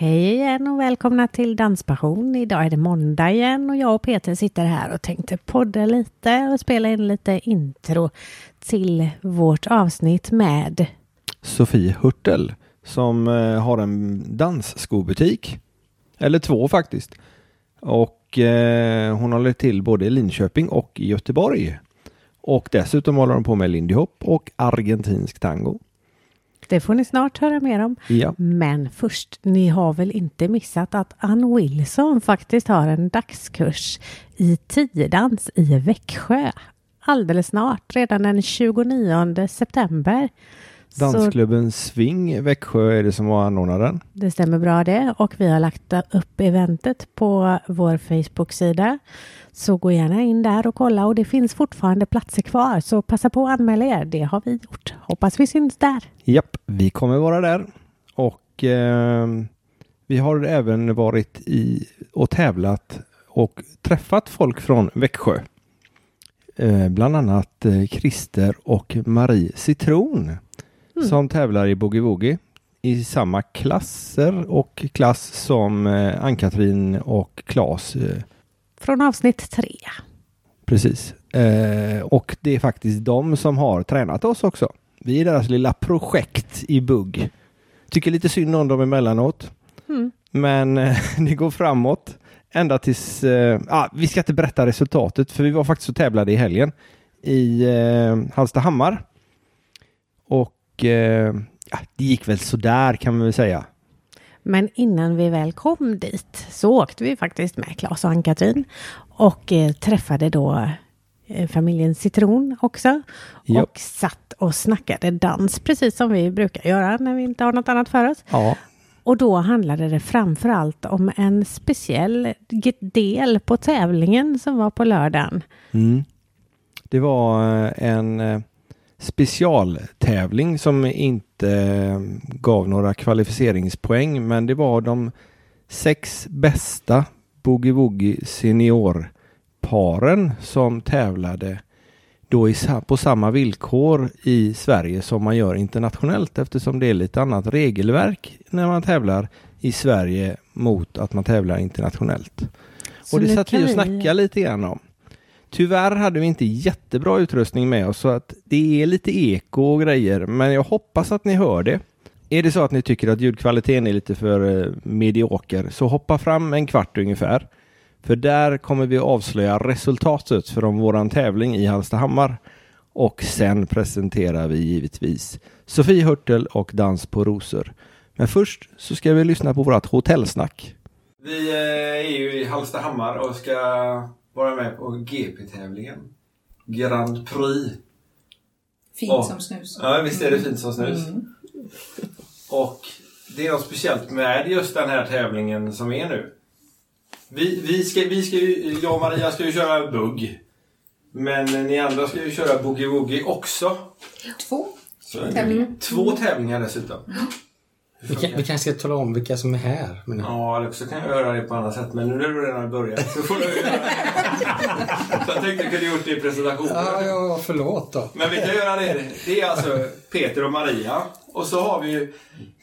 Hej igen och välkomna till Danspassion. Idag är det måndag igen och jag och Peter sitter här och tänkte podda lite och spela in lite intro till vårt avsnitt med Sofie Hurtel som eh, har en dansskobutik. Eller två faktiskt. Och eh, hon håller till både i Linköping och i Göteborg. Och dessutom håller hon på med lindy hop och argentinsk tango. Det får ni snart höra mer om. Ja. Men först, ni har väl inte missat att Ann Wilson faktiskt har en dagskurs i tiodans i Växjö. Alldeles snart, redan den 29 september. Så Dansklubben Swing Växjö är det som har anordnat den. det stämmer bra det och vi har lagt upp eventet på vår Facebook-sida. Så gå gärna in där och kolla och det finns fortfarande platser kvar så passa på att anmäla er. Det har vi gjort. Hoppas vi syns där. Japp, vi kommer vara där. Och eh, vi har även varit i och tävlat och träffat folk från Växjö. Eh, bland annat eh, Christer och Marie Citron som tävlar i Boogie Woogie i samma klasser och klass som eh, Ann-Katrin och Claes. Eh, Från avsnitt tre. precis. Eh, och det är faktiskt de som har tränat oss också. Vi är deras lilla projekt i bugg. Tycker lite synd om dem emellanåt. Mm. Men det går framåt. Ända tills, ah, vi ska inte berätta resultatet för vi var faktiskt och tävlade i helgen i Hallstahammar. Och eh, ja, det gick väl sådär kan man väl säga. Men innan vi väl kom dit så åkte vi faktiskt med Claes och Ann-Katrin och eh, träffade då eh, familjen Citron också. Ja. Och satt och snackade dans precis som vi brukar göra när vi inte har något annat för oss. Ja, Och då handlade det framför allt om en speciell del på tävlingen som var på lördagen. Mm. Det var eh, en eh, specialtävling som inte eh, gav några kvalificeringspoäng men det var de sex bästa Boogie Woogie seniorparen som tävlade då i, på samma villkor i Sverige som man gör internationellt eftersom det är lite annat regelverk när man tävlar i Sverige mot att man tävlar internationellt. Så och det satt vi och vi- snackade lite grann om. Tyvärr hade vi inte jättebra utrustning med oss så att det är lite eko och grejer men jag hoppas att ni hör det. Är det så att ni tycker att ljudkvaliteten är lite för eh, medioker så hoppa fram en kvart ungefär. För där kommer vi avslöja resultatet från våran tävling i Hallstahammar. Och sen presenterar vi givetvis Sofie Hurtel och Dans på rosor. Men först så ska vi lyssna på vårat hotellsnack. Vi eh, är ju i Hallstahammar och ska vara med på GP-tävlingen. Grand Prix. Fint Ja. som snus. Ja, visst är det fint som snus. Och det är något speciellt med just den här tävlingen som är nu. Vi, vi, ska, vi ska ju, jag och Maria ska ju köra bugg. Men ni andra ska ju köra boogie woogie också. Två Så tävlingar. Två tävlingar dessutom. Vi, kan, vi kanske ska tala om vilka som är här. Men, Ja, eller så kan jag göra det på annat sätt. Men nu när du redan har börjat så får du göra det. Så jag tänkte jag kunde gjort det i presentationen. ja, ja, förlåt då. Men vi kan göra det. Det är alltså Peter och Maria. Och så har vi ju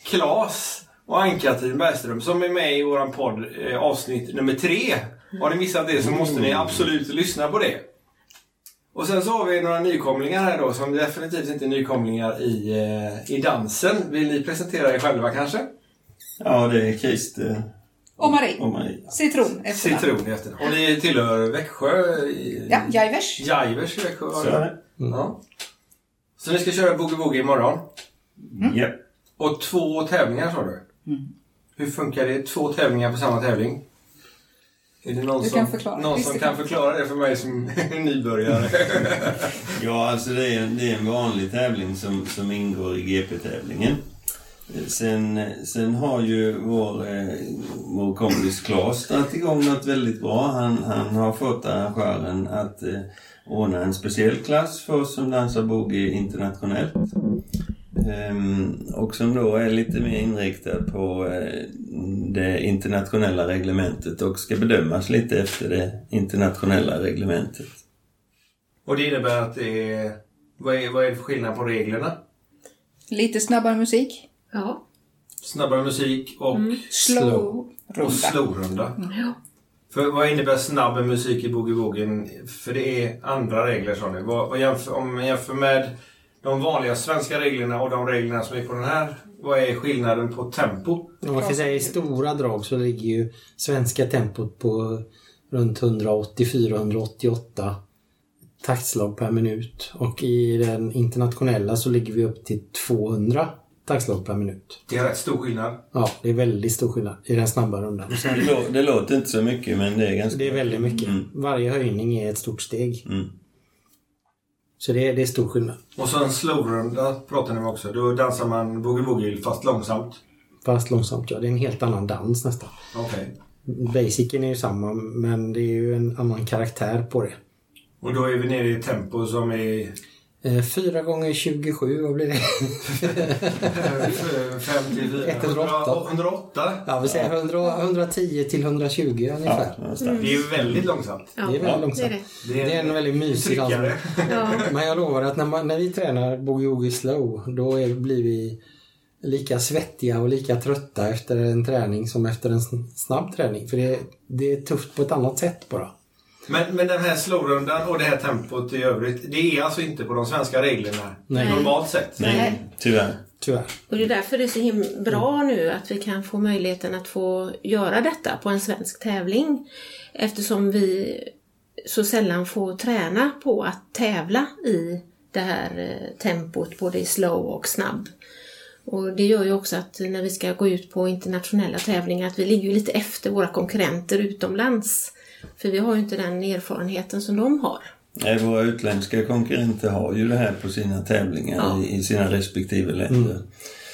Claes och Ann-Katrin Bergström som är med i våran podd eh, avsnitt nummer tre. Har ni missat det så måste ni absolut lyssna på det. Och sen så har vi några nykomlingar här då som definitivt inte är nykomlingar i, eh, i dansen. Vill ni presentera er själva kanske? Ja, det är Christer Och Marie. och Maria. Citron efternamn. Citron efternamn. Och ni tillhör Växjö? I, Ja, Jaivers. Jaivers i Växjö. var Så det? det. Ja. Så ni ska köra Boogie Woogie imorgon? Ja. Och två tävlingar sa du? Hur funkar det? Två tävlingar på samma tävling? Är det någon Du som, kan förklara. Någon som kan förklara det för mig som nybörjare? ja, alltså det är, det är en vanlig tävling som, som ingår i GP-tävlingen. Sen, sen har ju vår, eh, vår kompis Claes dragit igång något väldigt bra. Han, han har fått arrangören att eh, ordna en speciell klass för oss som dansar boogie internationellt. Ehm, och som då är lite mer inriktad på eh, det internationella reglementet och ska bedömas lite efter det internationella reglementet. Och det innebär att det är... Vad är, vad är det för skillnad på reglerna? Lite snabbare musik. Ja. Snabbare musik och, Slow och runda. slow-runda. Ja. För vad innebär snabb musik i boogie-woogien? För det är andra regler sa ni. Om man jämför med de vanliga svenska reglerna och de reglerna som är på den här. Vad är skillnaden på tempo? Man kan säga i stora drag så ligger ju svenska tempot på runt 184-188 taktslag per minut. Och i den internationella så ligger vi upp till 200 taktslag per minut. Det är rätt stor skillnad. Ja, det är väldigt stor skillnad i den snabba rundan. Det, lå- det låter inte så mycket men det är ganska... Det är väldigt mycket. Varje höjning är ett stort steg. Mm. Så det är, det är stor skillnad. Och så en slow-runda pratar ni om också. Då dansar man boogie-woogie fast långsamt. Fast långsamt, ja. Det är en helt annan dans nästan. Okej. Basicen är ju samma men det är ju en annan karaktär på det. Och då är vi nere i tempo som är 4 gånger 27, vad blir det? 54... 108. 108. Ja, vi säger 100, 110 till 120 ungefär. Ja. Det är ju väldigt långsamt. Ja, Det är väldigt långsamt. det är det. Det är en väldigt mysig dans. Ja. Men jag lovar att när, man, när vi tränar boogie-woogie slow, då är, blir vi lika svettiga och lika trötta efter en träning som efter en sn- snabb träning. För det, det är tufft på ett annat sätt bara. Men, men den här slowrundan och det här tempot i övrigt, det är alltså inte på de svenska reglerna Nej. normalt sett? Nej, tyvärr. Tyvärr. Och det är därför det är så himla bra nu att vi kan få möjligheten att få göra detta på en svensk tävling. Eftersom vi så sällan får träna på att tävla i det här eh, tempot, både i slow och snabb. Och det gör ju också att när vi ska gå ut på internationella tävlingar att vi ligger lite efter våra konkurrenter utomlands. För vi har ju inte den erfarenheten som de har. Nej, våra utländska konkurrenter har ju det här på sina tävlingar Ja. i, sina respektive länder.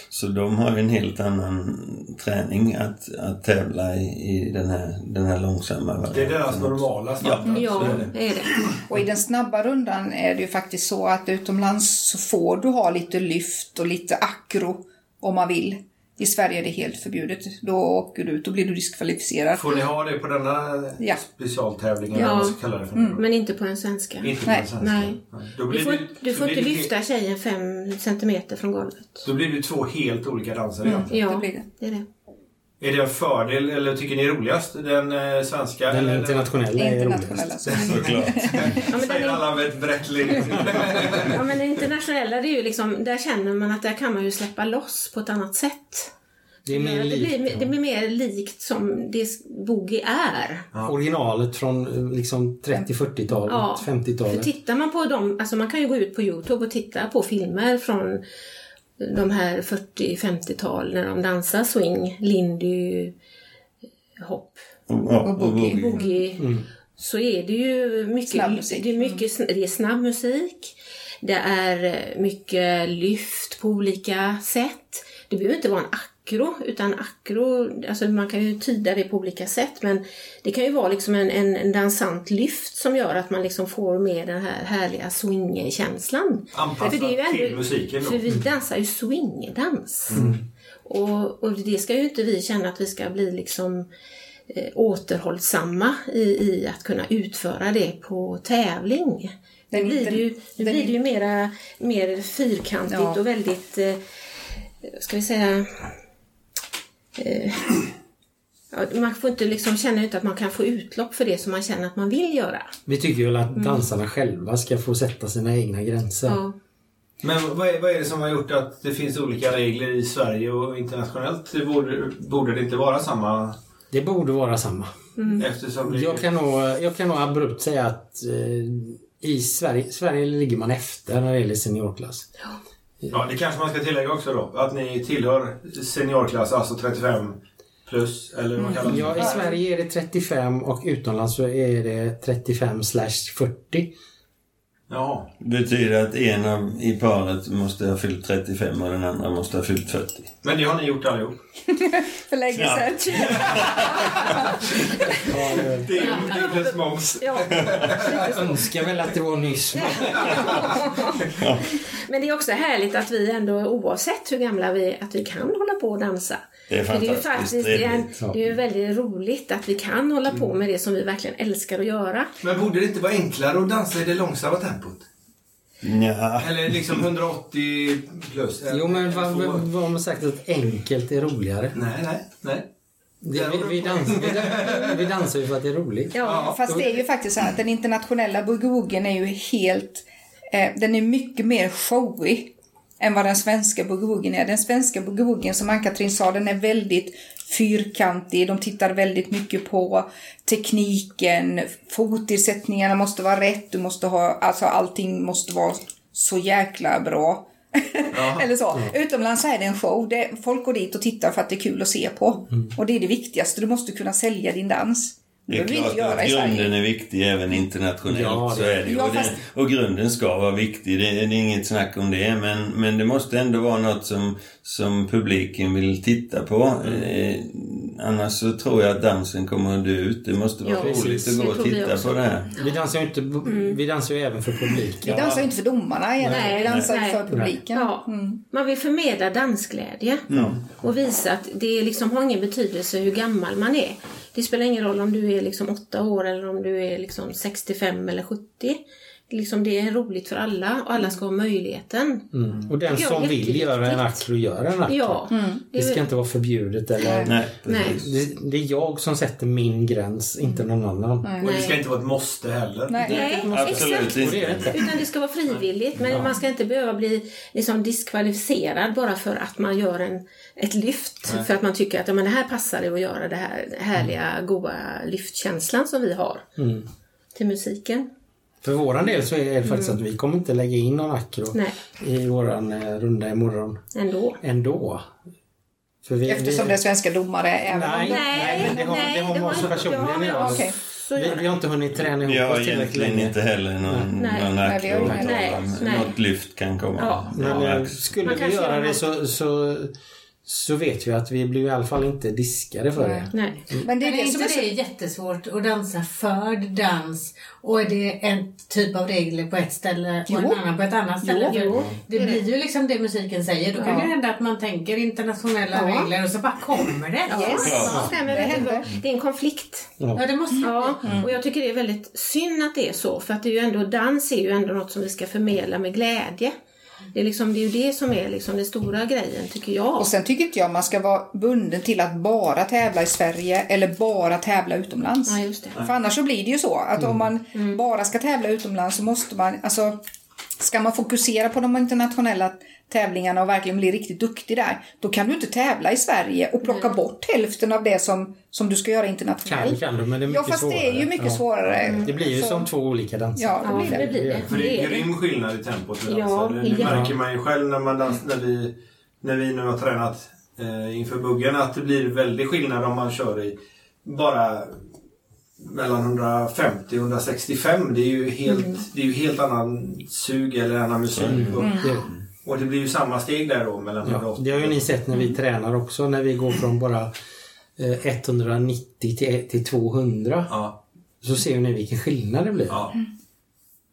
Så de har ju en helt annan träning att, att tävla i, i den, här, den här långsamma varianten. Det är deras normala standard. Ja, det. det är det. Och i den snabba rundan är det ju faktiskt så att utomlands så får du ha lite lyft och lite akro om man vill. I Sverige är det helt förbjudet. Då åker du ut, då blir du diskvalificerad. Får ni ha det på denna Ja. specialtävling? Ja. eller vad man ska kalla det för. Men inte på den svenska. Inte på Nej. den svenska. Nej. Då Du får, det- du får inte lyfta tjejen fem centimeter från golvet. Då blir det två helt olika danser egentligen. Ja, det blir det. det är det. Är det en fördel, eller tycker ni är roligast? Den eh, svenska? Den eller internationella är Internationella. roligast. Såklart. Ja, Säger alla med ett brett ja, men det internationella, det är ju liksom, där känner man att där kan man ju släppa loss på ett annat sätt. Det är mer det, blir, likt det blir mer likt som det boogie är. originalet från eh, liksom 30-40-talet, Ja. För 50-talet. tittar man på dem, alltså man kan ju gå ut på Youtube och titta på filmer från de här 40-50-tal när de dansar swing, lindy, hopp, Och, boogie. boogie. Så är det ju mycket, Snabb musik. Det är, mycket, sn- det är snabb musik. Det är eh, mycket lyft på olika sätt. Det behöver inte vara en akro, utan akro, alltså man kan ju tyda det på olika sätt. Men det kan ju vara liksom en, en, en dansant lyft som gör att man liksom får med den här härliga swing-känslan. Anpassat För det är ju ändå- till musiken då. För vi dansar ju swingdans. Och, och det ska ju inte vi känna att vi ska bli liksom eh, återhållsamma i, i att kunna utföra det på tävling. Nu blir det ju, nu blir det ju mera, mer fyrkantigt Ja. och väldigt, eh, ska vi säga, eh, man får inte liksom känna inte att man kan få utlopp för det som man känner att man vill göra. Vi tycker väl att dansarna själva ska få sätta sina egna gränser. Ja. Men vad är, vad är det som har gjort att det finns olika regler i Sverige och internationellt? Det borde, borde det inte vara samma Det borde vara samma. eftersom det... Jag kan nog, jag kan nog abrupt säga att eh, i Sverige, Sverige ligger man efter när det gäller seniorklass. Ja, det kanske man ska tillägga också då. Att ni tillhör seniorklass, alltså 35 plus, eller vad kallas det? Ja, i Sverige är det 35 och utomlands så är det 35 slash 40. Jaha. betyder att en av, i paret måste ha fyllt 35 och den andra måste ha fyllt 40. Men det har ni gjort allihop? För länge sedan. Det är plus moms. Ja. Jag önskar väl att det var nyss. Men det är också härligt att vi ändå oavsett hur gamla vi är, att vi kan hålla på och dansa. Det är För det är ju fantastiskt faktiskt det är, det är ju väldigt roligt att vi kan hålla på med det som vi verkligen älskar att göra. Men borde det inte vara enklare att dansa i det långsamma tempot? Ja. Eller liksom 180 plus. Jo men vad, har man sagt att enkelt är roligare? Nej, nej, nej. Det, vi, vi, dansar, vi, dan- vi dansar ju för att det är roligt. Ja, Fast det är ju faktiskt så att den internationella boogie-woogien är ju helt... Eh, den är mycket mer showig än vad den svenska boogie-woogien är. Den svenska boogie-woogien som Ann-Katrin sa, den är väldigt fyrkantig. De tittar väldigt mycket på tekniken. Fotirsättningarna måste vara rätt. Du måste ha, alltså allting måste vara så jäkla bra. Eller så. Utomlands är det en show. Det, folk går dit och tittar för att det är kul att se på. Och det är det viktigaste. Du måste kunna sälja din dans. Det är vi klart att grunden är viktig även internationellt. Ja, så är det. Ja, och, fast- och grunden ska vara viktig. Det, är- inget snack om det. Men, men det måste ändå vara något som, som publiken vill titta på. Eh, annars så tror jag att dansen kommer att dö ut. Det måste vara Ja, roligt precis. att gå och vi titta på det här. Vi dansar ju, inte, vi dansar ju även för Vi publiken. dansar ju inte för domarna Nej, vi dansar nej. för publiken. Ja, Mm. man vill förmedla dansglädje och visa att det liksom har ingen betydelse hur gammal man är. Det spelar ingen roll om du är liksom åtta år eller om du är liksom 65 eller 70. Liksom det är roligt för alla och alla ska ha möjligheten. Mm. Och den Ja, som vill göra en akro gör en akro. Ja, Det ska inte vara förbjudet eller... Nej, Nej. Det, det är jag som sätter min gräns, inte någon annan. Och det ska inte vara ett måste heller. Nej. Nej, Absolut inte. Utan det ska vara frivilligt. Men man ska inte behöva bli liksom diskvalificerad bara för att man gör en, ett lyft. För att man tycker att ja, men det här passar det att göra det här härliga, goa lyftkänslan som vi har Mm. till musiken. För våran del så är det faktiskt att vi kommer inte lägga in någon akro Nej, i våran eh, runda imorgon ändå. ändå. För vi, Eftersom vi, det är svenska domare även Nej, de... nej, men det har, nej, det har det med har oss det personligen har. Okej. Så Vi, vi det. har inte hunnit träna ihop har oss tillräckligt länge. inte heller någon, Nej. någon Nej, vi har akro. ju- nej, nej. Något lyft kan komma. Ja. Men Ja, skulle Man vi göra gör det så, så, så vet vi att vi blir i alla fall inte diskade för det. Nej. Men det är Men är det som inte är så... det jättesvårt att dansa för dans och är det en typ av regler på ett ställe och Jo. en annan på ett annat ställe? Jo. Jo. det blir ju liksom det musiken säger. Då kan Ja. det hända att man tänker internationella Ja. regler och så bara kommer det. Yes. Ja, stämmer. Det händer. Det är en konflikt. Ja, det måste Ja, och jag tycker det är väldigt synd att det är så. För att det är ju ändå, dans är ju ändå något som vi ska förmedla med glädje. Det är, liksom, det är ju det som är liksom den stora grejen, tycker jag. Och sen tycker inte jag man ska vara bunden till att bara tävla i Sverige eller bara tävla utomlands. Ja, just det. För annars så blir det ju så att om man bara ska tävla utomlands så måste man, alltså ska man fokusera på de internationella tävlingarna och verkligen bli riktigt duktig där, då kan du inte tävla i Sverige och plocka bort hälften av det som, som du ska göra Kan, internationellt. kan du, men det är Ja, mycket fast svårare. det är ju mycket Ja. svårare. Det blir ju Så- som två olika danser. Ja, det Ja, blir för det blir det. För det det är det. grym skillnad i tempot med Ja, dansen. Det, det ja. märker man ju själv när, man dans, när, vi, när vi nu har tränat eh, inför buggen att det blir väldigt skillnad om man kör i bara mellan 150 och 165. Det är ju helt, det är ju helt annan sug eller annan musik. Och, Det, och det blir ju samma steg där då mellan ja, 180 det har ju ni sett när vi tränar också, när vi går från bara eh, 190 till, till 200. Ja, Så ser ni vilken skillnad det blir. ja.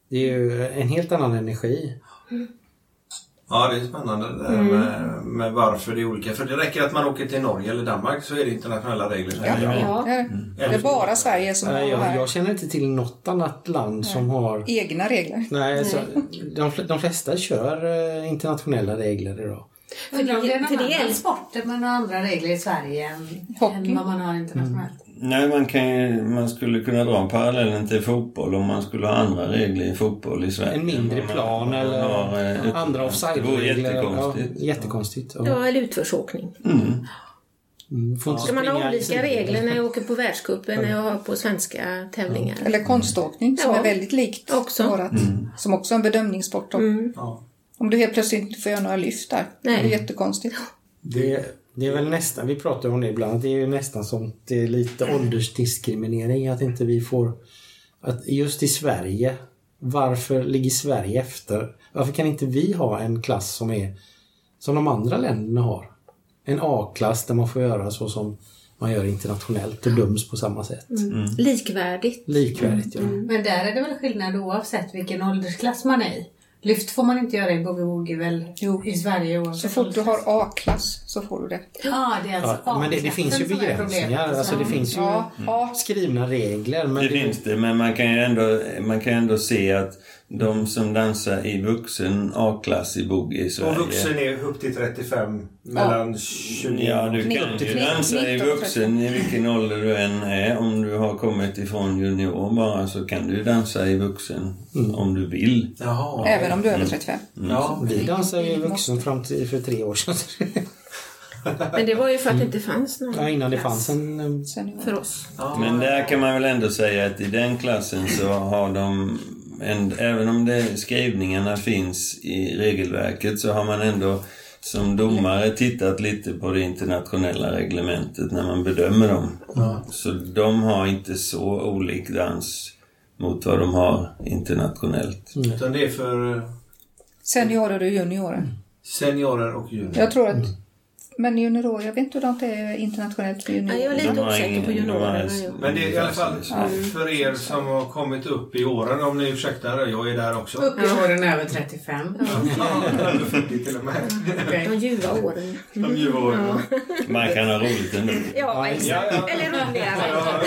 Det är ju en helt annan energi. Ja, det är spännande det där med, med varför det är olika. För det räcker att man åker till Norge eller Danmark så är det internationella regler. Ja. Ja. det är det. Är bara Sverige som Nej, har jag, jag känner inte till något annat land som har... egna regler. Nej, så, de, de flesta kör eh, internationella regler idag. Undrar om det är någon För det är- annan sport där man har andra regler i Sverige än, Hockey. än vad man har internationellt. Nej, man, kan ju, man skulle kunna dra en parallellen till fotboll om man skulle ha andra regler i fotboll i Sverige. En mindre plan man eller har, eh, utomlands. andra Det vore offside-regler. jättekonstigt. Ja, jättekonstigt. Ja. Ja, eller utförsåkning. Mm, inte Ska man ha olika regler när jag åker på världscupen, när jag har på svenska tävlingar? Eller konståkning som Ja. är väldigt likt Också. vårat. Som också är en bedömningssport. då. Ja. Om du helt plötsligt inte får göra några lyft där. Nej. Det är jättekonstigt. Det, det är väl nästan, vi pratar om det ibland, det är ju nästan som det är lite åldersdiskriminering att inte vi får... Att just i Sverige, varför ligger Sverige efter? Varför kan inte vi ha en klass som är som de andra länderna har? En A-klass där man får göra så som man gör internationellt och döms på samma sätt. Likvärdigt. Likvärdigt, ja. Men där är det väl skillnad oavsett vilken åldersklass man är i. Lyft får man inte göra i boogie-woogie väl Jo. i Sverige oavsett Så fort du har A-klass så får du det. Ja, det är alltså Ja, men det, det finns ju begränsningar. Alltså det finns ju Ja, A. skrivna regler. Men Det finns det, men man kan ju ändå, man kan ju ändå se att de som dansar i vuxen A-klass i boogie i Sverige. Och vuxen är upp till 35, mellan 29 Ja, du kan ju dansa i 19, vuxen i vilken ålder du än är. Om du har kommit ifrån junior bara så kan du dansa i vuxen om du vill. Jaha. Även om du är över 35. Ja. Vi dansade ju Vi vuxen fram till för tre år sedan. Men det var ju för att det inte fanns någon Ja, innan det klass fanns en... eh, för oss. Men där kan man väl ändå säga att i den klassen så har de, en, även om det, skrivningarna finns i regelverket, så har man ändå som domare tittat lite på det internationella reglementet när man bedömer dem. Så de har inte så olik dans mot vad de har internationellt. Utan det är för eh, Seniorer och juniorer. seniorer och juniorer. Jag tror att... Men juniorer, jag vet inte hur det är internationellt för Nej, jag är juniorer. lite osäker ingen- på juniorerna. Men det är i alla fall Ja. för er som har kommit upp i åren, om ni ursäktar, jag är där också. Upp i åren över 35. Ja, Över 40 till och med. De ljuva åren. De ljuva åren. Man kan ha roligt ändå. Ja, exakt. Eller roligare.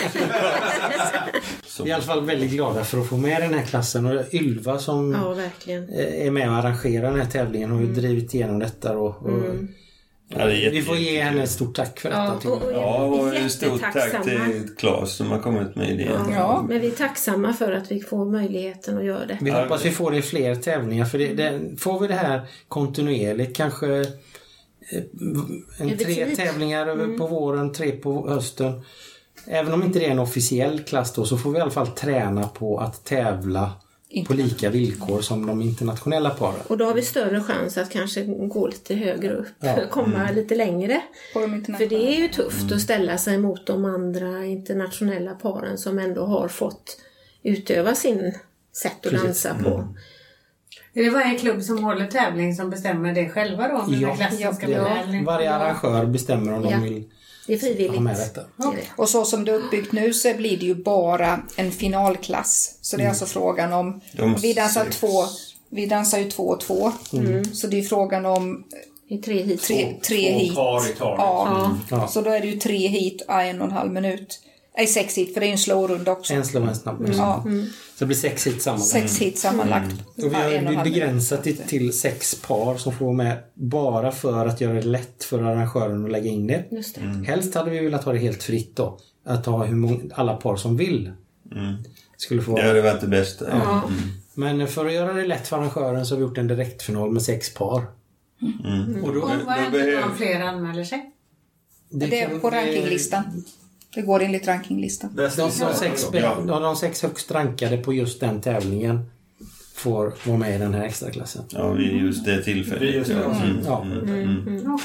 Vi är i alla fall väldigt glada för att få med den här klassen och Ylva som Ja, är med och arrangerar den här tävlingen har ju drivit igenom detta och, och Ja, jätte- vi får ge henne ett stort tack för detta. Ja, och, och Ja, och jätte- stort tack till Claes som har kommit med idén. Ja. Men vi är tacksamma för att vi får möjligheten att göra det. Vi hoppas vi får det i fler tävlingar för det, det, får vi det här kontinuerligt kanske eh, en tre tid. tävlingar över på våren, tre på hösten. Även om inte det är en officiell klass då så får vi i alla fall träna på att tävla på lika villkor som de internationella paren. Och då har vi större chans att kanske gå lite högre upp, Ja. komma lite längre. På de För det är ju tufft att ställa sig mot de andra internationella paren som ändå har fått utöva sin sätt att dansa på. Är det varje klubb som håller tävling som bestämmer det själva då? Om den Ja, eller varje arrangör bestämmer om Ja. de vill Det är frivilligt. med detta. Det. Och så som det är uppbyggt nu så blir det ju bara en finalklass. Så det är alltså frågan om... De vi dansar sex- två... Vi dansar ju två och två. Så det är frågan om Det är tre hit. tre, tre Två hit. par i taget. Ja. Ja. Så då är det ju tre hit en och en halv minut. Nej, sex hit, för det är ju en slow-runda också. En slow och en snabb. Ja, Så det blir sex hit sammanlagt. sex hit sammanlagt. Och vi Ja, en och en har begränsat det till sex par som får vara med bara för att göra det lätt för arrangören att lägga in det. Just det. Mm. Helst hade vi velat ha det helt fritt då. Att ha hur många, alla par som vill. Skulle få Det hade varit det bästa. Ja. Men för att göra det lätt för arrangören så har vi gjort en direktfinal med sex par. Och då, Och vad händer om fler anmäler sig? Det är kan- på rankinglistan. Det går enligt rankinglistan. De, i de, sex, de, de sex högst rankade på just den tävlingen får vara med i den här extraklassen. Ja, vid just det tillfället. Just det, ja. Mm. Ja. Mm.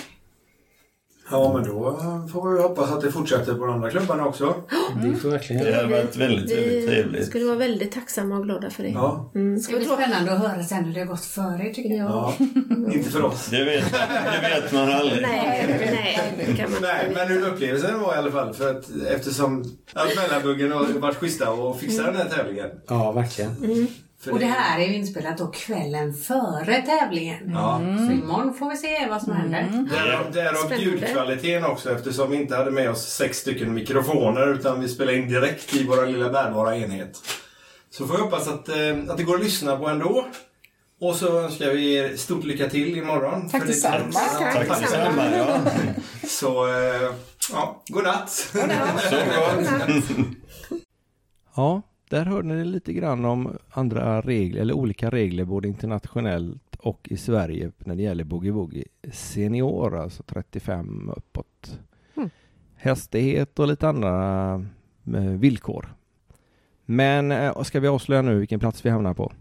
Ja, men då får vi hoppas att det fortsätter på de andra klubbarna också. Det får verkligen Det hade varit väldigt, väldigt Vi trevligt. skulle vara väldigt tacksamma och glada för det. Ja. Mm. Det ska bli spännande att höra sen hur det har gått för er tycker jag. Ja. Inte för oss. Det vet, det vet man aldrig. Nej, nej, det kan man Nej, men hur upplevelsen var i alla fall. För att eftersom att Mellanbuggen har varit schyssta och fixat den här tävlingen. Ja, verkligen. För Och det här är ju inspelat då kvällen före tävlingen. Ja. Så imorgon får vi se vad som händer. Därav, ljudkvaliteten också eftersom vi inte hade med oss sex stycken mikrofoner utan vi spelade in direkt i vår lilla bärbara enhet. Så får vi hoppas att, eh, att det går att lyssna på ändå. Och så önskar vi er stort lycka till imorgon. Tack För det- detsamma. Ja, Tack tack detsamma. Ja. Så, eh, ja, godnatt. Så gott. Ja, där hörde ni lite grann om andra regler, eller olika regler både internationellt och i Sverige när det gäller boogie-woogie senior, alltså 35 uppåt. Mm. Hästighet och lite andra eh, villkor. Men eh, ska vi avslöja nu vilken plats vi hamnar på?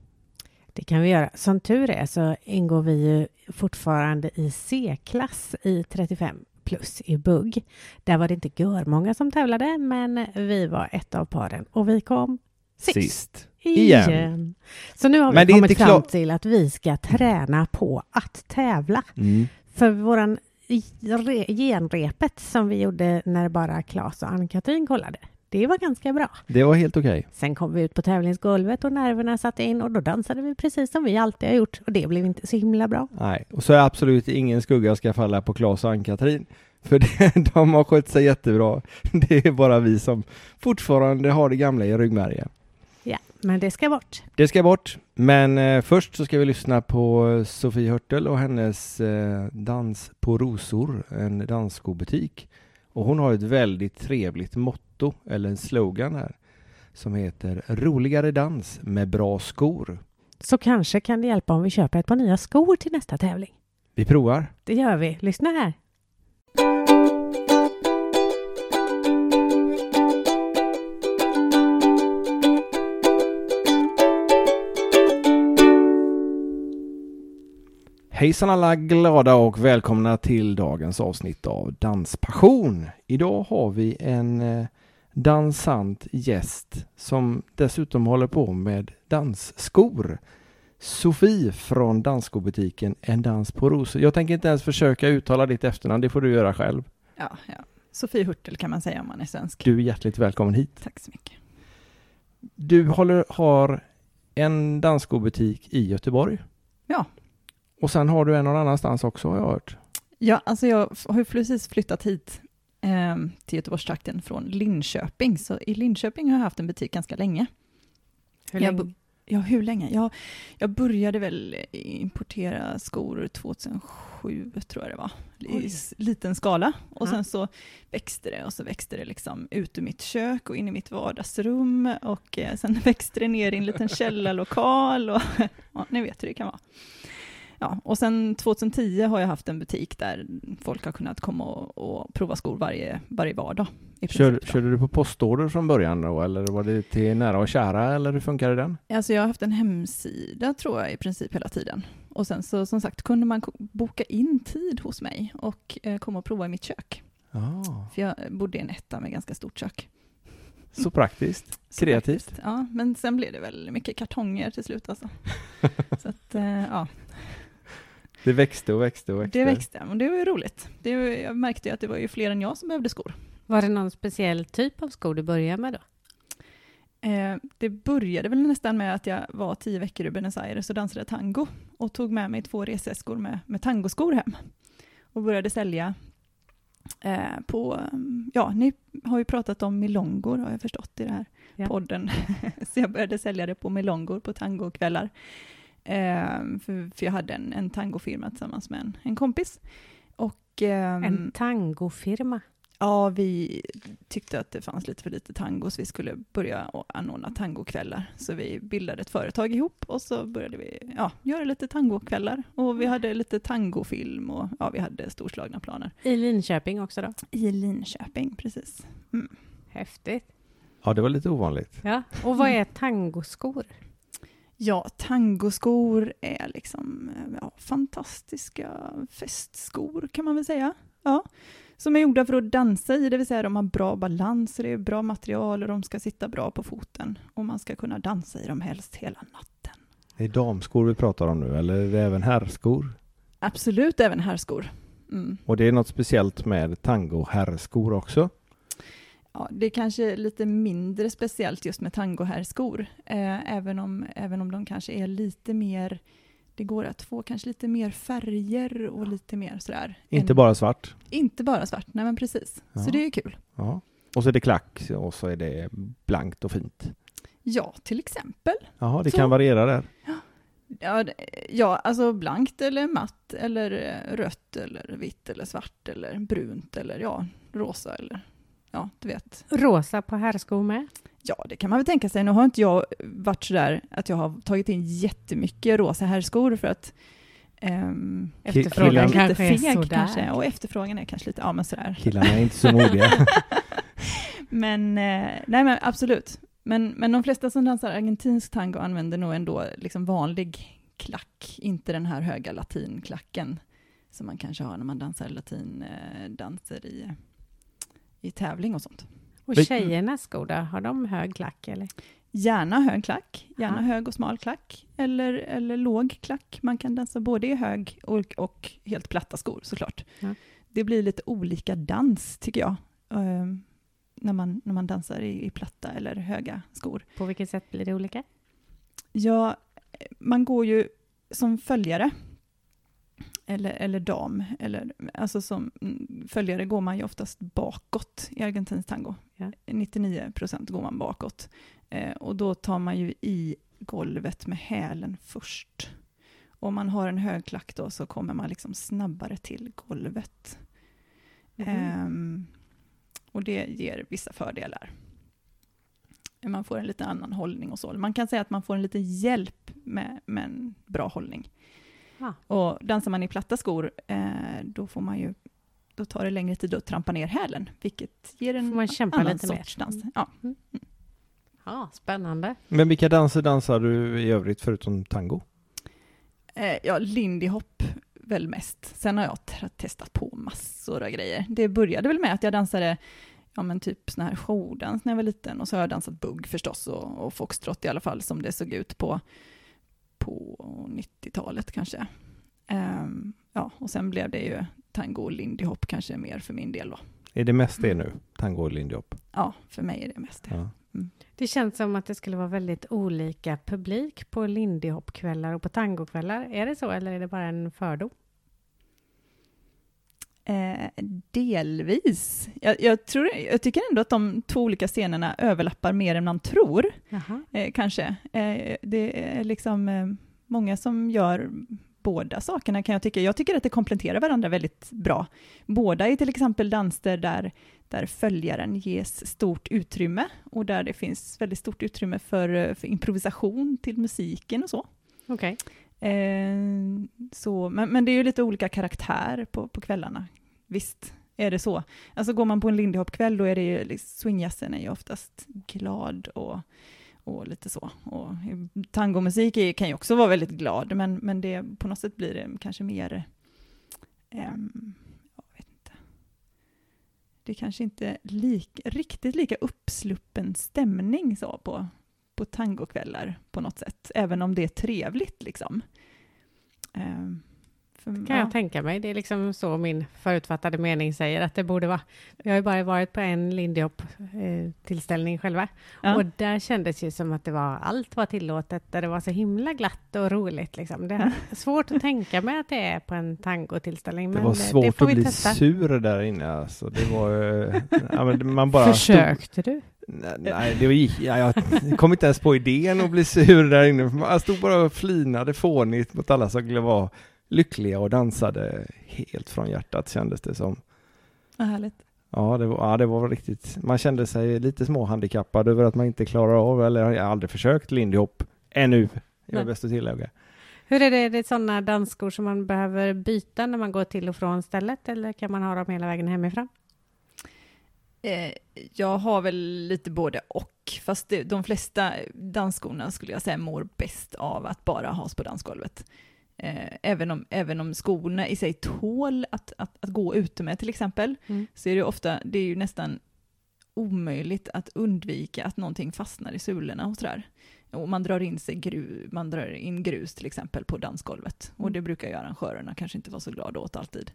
Det kan vi göra. Som tur är så ingår vi ju fortfarande i C-klass i 35 plus i bugg. Där var det inte görmånga som tävlade, men vi var ett av paren och vi kom sist. Igen. Igen. Så nu har vi Men kommit fram till att vi ska träna på att tävla. Mm. För våran re- genrepet som vi gjorde när bara Claes och Ann-Katrin kollade, det var ganska bra. Det var helt okej. Sen kom vi ut på tävlingsgolvet och nerverna satte in och då dansade vi precis som vi alltid har gjort och det blev inte så himla bra. Nej, och så är absolut ingen skugga ska falla på Claes och Ann-Katrin. För det, de har skött sig jättebra. Det är bara vi som fortfarande har det gamla i ryggmärgen. Ja, men det ska bort. Det ska bort. Men eh, först så ska vi lyssna på Sofie Hörtel och hennes eh, Dans på rosor, en dansskobutik. Och hon har ett väldigt trevligt motto, eller en slogan här, som heter Roligare dans med bra skor. Så kanske kan det hjälpa om vi köper ett par nya skor till nästa tävling. Vi provar. Det gör vi. Lyssna här. Hejsan alla glada och välkomna till dagens avsnitt av Danspassion. Idag har vi en eh, dansant gäst som dessutom håller på med dansskor. Sofie från dansskobutiken En dans på rosor. Jag tänker inte ens försöka uttala ditt efternamn, det får du göra själv. Ja, ja. Sofie Hurtel kan man säga om man är svensk. Du är hjärtligt välkommen hit. Tack så mycket. Du håller, har en dansskobutik i Göteborg. Ja. Och sen har du en någon annanstans också har jag hört. Ja, alltså jag har ju precis flyttat hit eh, till Göteborgstrakten från Linköping, så i Linköping har jag haft en butik ganska länge. Hur länge? Ja, hur länge? Jag, jag började väl importera skor 2007, tror jag det var, i Oj. s- liten skala. Och Ja. sen så växte det och så växte det liksom ut ur mitt kök och in i mitt vardagsrum och eh, sen växte det ner i en liten källarlokal och ja, ni vet hur det kan vara. Ja, och sen 2010 har jag haft en butik där folk har kunnat komma och, och prova skor varje, varje vardag. Kör, körde du på postorder från början då eller var det till nära och kära eller hur funkade den? Alltså jag har haft en hemsida tror jag i princip hela tiden. Och sen så som sagt kunde man boka in tid hos mig och eh, komma och prova i mitt kök. Ah, För jag bodde i en etta med ganska stort kök. så praktiskt. Så Kreativt. faktiskt, Ja, men sen blev det väl mycket kartonger till slut alltså. så att, eh, ja, Det växte och växte och växte. det växte. Och det var ju roligt. Det, jag märkte ju att det var ju fler än jag som behövde skor. Var det någon speciell typ av skor du började med då? Eh, det började väl nästan med att jag var tio veckor i Buenos Aires och dansade tango och tog med mig två resväskor med, med tangoskor hem och började sälja eh, på, ja, ni har ju pratat om milongor har jag förstått i den här Ja. podden, så jag började sälja det på milongor på tangokvällar. Eh, för, för jag hade en, en tangofirma tillsammans med en, en kompis. Och, ehm, En tangofirma. Ja, vi tyckte att det fanns lite för lite tango så vi skulle börja anordna tangokvällar. Så vi bildade ett företag ihop och så började vi ja, göra lite tangokvällar. Och vi hade lite tangofilm och ja, vi hade storslagna planer. I Linköping också då? I Linköping, precis. Häftigt. Ja, det var lite ovanligt. Ja. Och vad är tangoskor? Ja, tangoskor är liksom eh, ja, fantastiska festskor kan man väl säga. Ja. Som är gjorda för att dansa i, det vill säga de har bra balans, det är bra material och de ska sitta bra på foten. Och man ska kunna dansa i dem helst hela natten. Det är damskor vi pratar om nu, eller är det även herrskor? Absolut även herrskor. Mm. Och det är något speciellt med tango-herrskor också? Ja, det är kanske lite mindre speciellt just med tangoherrskor, eh, även, om, även om de kanske är lite mer, det går att få kanske lite mer färger och lite mer sådär. Inte än- bara svart? Inte bara svart, nej men precis. Ja. Så det är ju kul. Ja. Och så är det klack och så är det blankt och fint. Ja, till exempel. Jaha, det Så. kan variera där. Ja, ja, alltså blankt eller matt eller eh, rött eller vitt eller svart eller brunt eller ja, rosa eller ja, du vet. Rosa på herrskor med? Ja, det kan man väl tänka sig. Nu har inte jag varit sådär att jag har tagit in jättemycket rosa herrskor för att ehm, Efterfrågan killen- lite kanske är feg sådär. kanske och efterfrågan är kanske lite, ja men sådär. Killarna är inte så modiga. Men, eh, nej men absolut. Men, men de flesta som dansar argentinsk tango använder nog ändå liksom vanlig klack, inte den här höga latinklacken som man kanske har när man dansar latindanser i, i tävling och sånt. Och tjejernas skor då? Har de hög klack eller? Gärna hög klack, gärna Ja. hög och smal klack eller, eller låg klack. Man kan dansa både i hög och, och helt platta skor såklart. Ja. Det blir lite olika dans tycker jag. ehm, när, man, när man dansar i, i platta eller höga skor. På vilket sätt blir det olika? Ja, man går ju som följare eller, eller dam. Eller, alltså som mm, följare går man ju oftast bakåt i argentinsk tango. Ja. 99 procent går man bakåt. Eh, och då tar man ju i golvet med hälen först. Om man har en hög klack då så kommer man liksom snabbare till golvet. Mhm. Ehm, och det ger vissa fördelar. Man får en lite annan hållning och så. Man kan säga att man får en liten hjälp med, med en bra hållning. Ja. Och dansar man i platta skor, eh, då får man ju då tar det längre tid att trampa ner hälen, vilket ger en man kämpa annan lite mer. sorts dans. Ja. Ja, spännande. Men vilka danser dansar du i övrigt förutom tango? Eh, ja, Lindy Hop väl mest. Sen har jag testat på massor av grejer. Det började väl med att jag dansade ja, men typ sån här showdans när jag var liten och så har jag dansat bugg förstås och, och foxtrot i alla fall som det såg ut på, på 90-talet kanske. Ehm, ja, och sen blev det ju tango och Lindy Hop kanske mer för min del då. Är det mest det nu? Tango och lindy hop? Ja, för mig är det mest det. Ja. Det känns som att det skulle vara väldigt olika publik på Lindy Hop-kvällar och på tangokvällar. Är det så eller är det bara en fördom? Eh, delvis. Jag, jag, tror, jag tycker ändå att de två olika scenerna överlappar mer än man tror. Eh, kanske. Eh, det är liksom eh, många som gör båda sakerna kan jag tycka. Jag tycker att det kompletterar varandra väldigt bra. Båda är till exempel danser där, där följaren ges stort utrymme och där det finns väldigt stort utrymme för, eh, för improvisation till musiken och så. Okej. Eh, så men, men det är ju lite olika karaktär på, på kvällarna. Visst är det så. Alltså går man på en Lindy Hop-kväll då är det ju, swingjazzen är ju oftast glad och, och lite så. Och tangomusik är, kan ju också vara väldigt glad, men, men det, på något sätt blir det kanske mer, eh, jag vet inte. Det är kanske inte lik, riktigt lika uppsluppen stämning så på, på tangokvällar på något sätt, även om det är trevligt liksom. Ehm, för, kan ja. jag tänka mig. Det är liksom så min förutfattade mening säger att det borde vara. Vi har ju bara varit på en Lindy Hop-tillställning själva. Ja. Och där kändes det som att det var, allt var tillåtet, där det var så himla glatt och roligt. Liksom. Det är svårt att tänka mig att det är på en tangotillställning. Det men var det svårt får att bli testa. sur där inne alltså. Det var eh, ja, men man bara Försökte du? Nej, det gick, ja, jag kom inte ens på idén att bli sur där inne. Jag stod bara och flinade fånigt mot alla som var lyckliga och dansade helt från hjärtat kändes det som. Vad härligt. Ja, det var, ja, det var riktigt. Man kände sig lite småhandikappad över att man inte klarar av, eller jag har aldrig försökt Lindy Hop ännu. Jag är bäst att tillägga. Hur är det, är det sådana dansskor som man behöver byta när man går till och från stället eller kan man ha dem hela vägen hemifrån? Eh, jag har väl lite både och, fast det, de flesta dansskorna skulle jag säga mår bäst av att bara has på dansgolvet. Eh, även, om, även om skorna i sig tål att, att, att gå ute med till exempel, Mm. så är det ofta, det är ju nästan omöjligt att undvika att någonting fastnar i sulorna och sådär. Och man drar in, sig gru, man drar in grus till exempel på dansgolvet. Och det brukar ju arrangörerna kanske inte vara så glada åt alltid.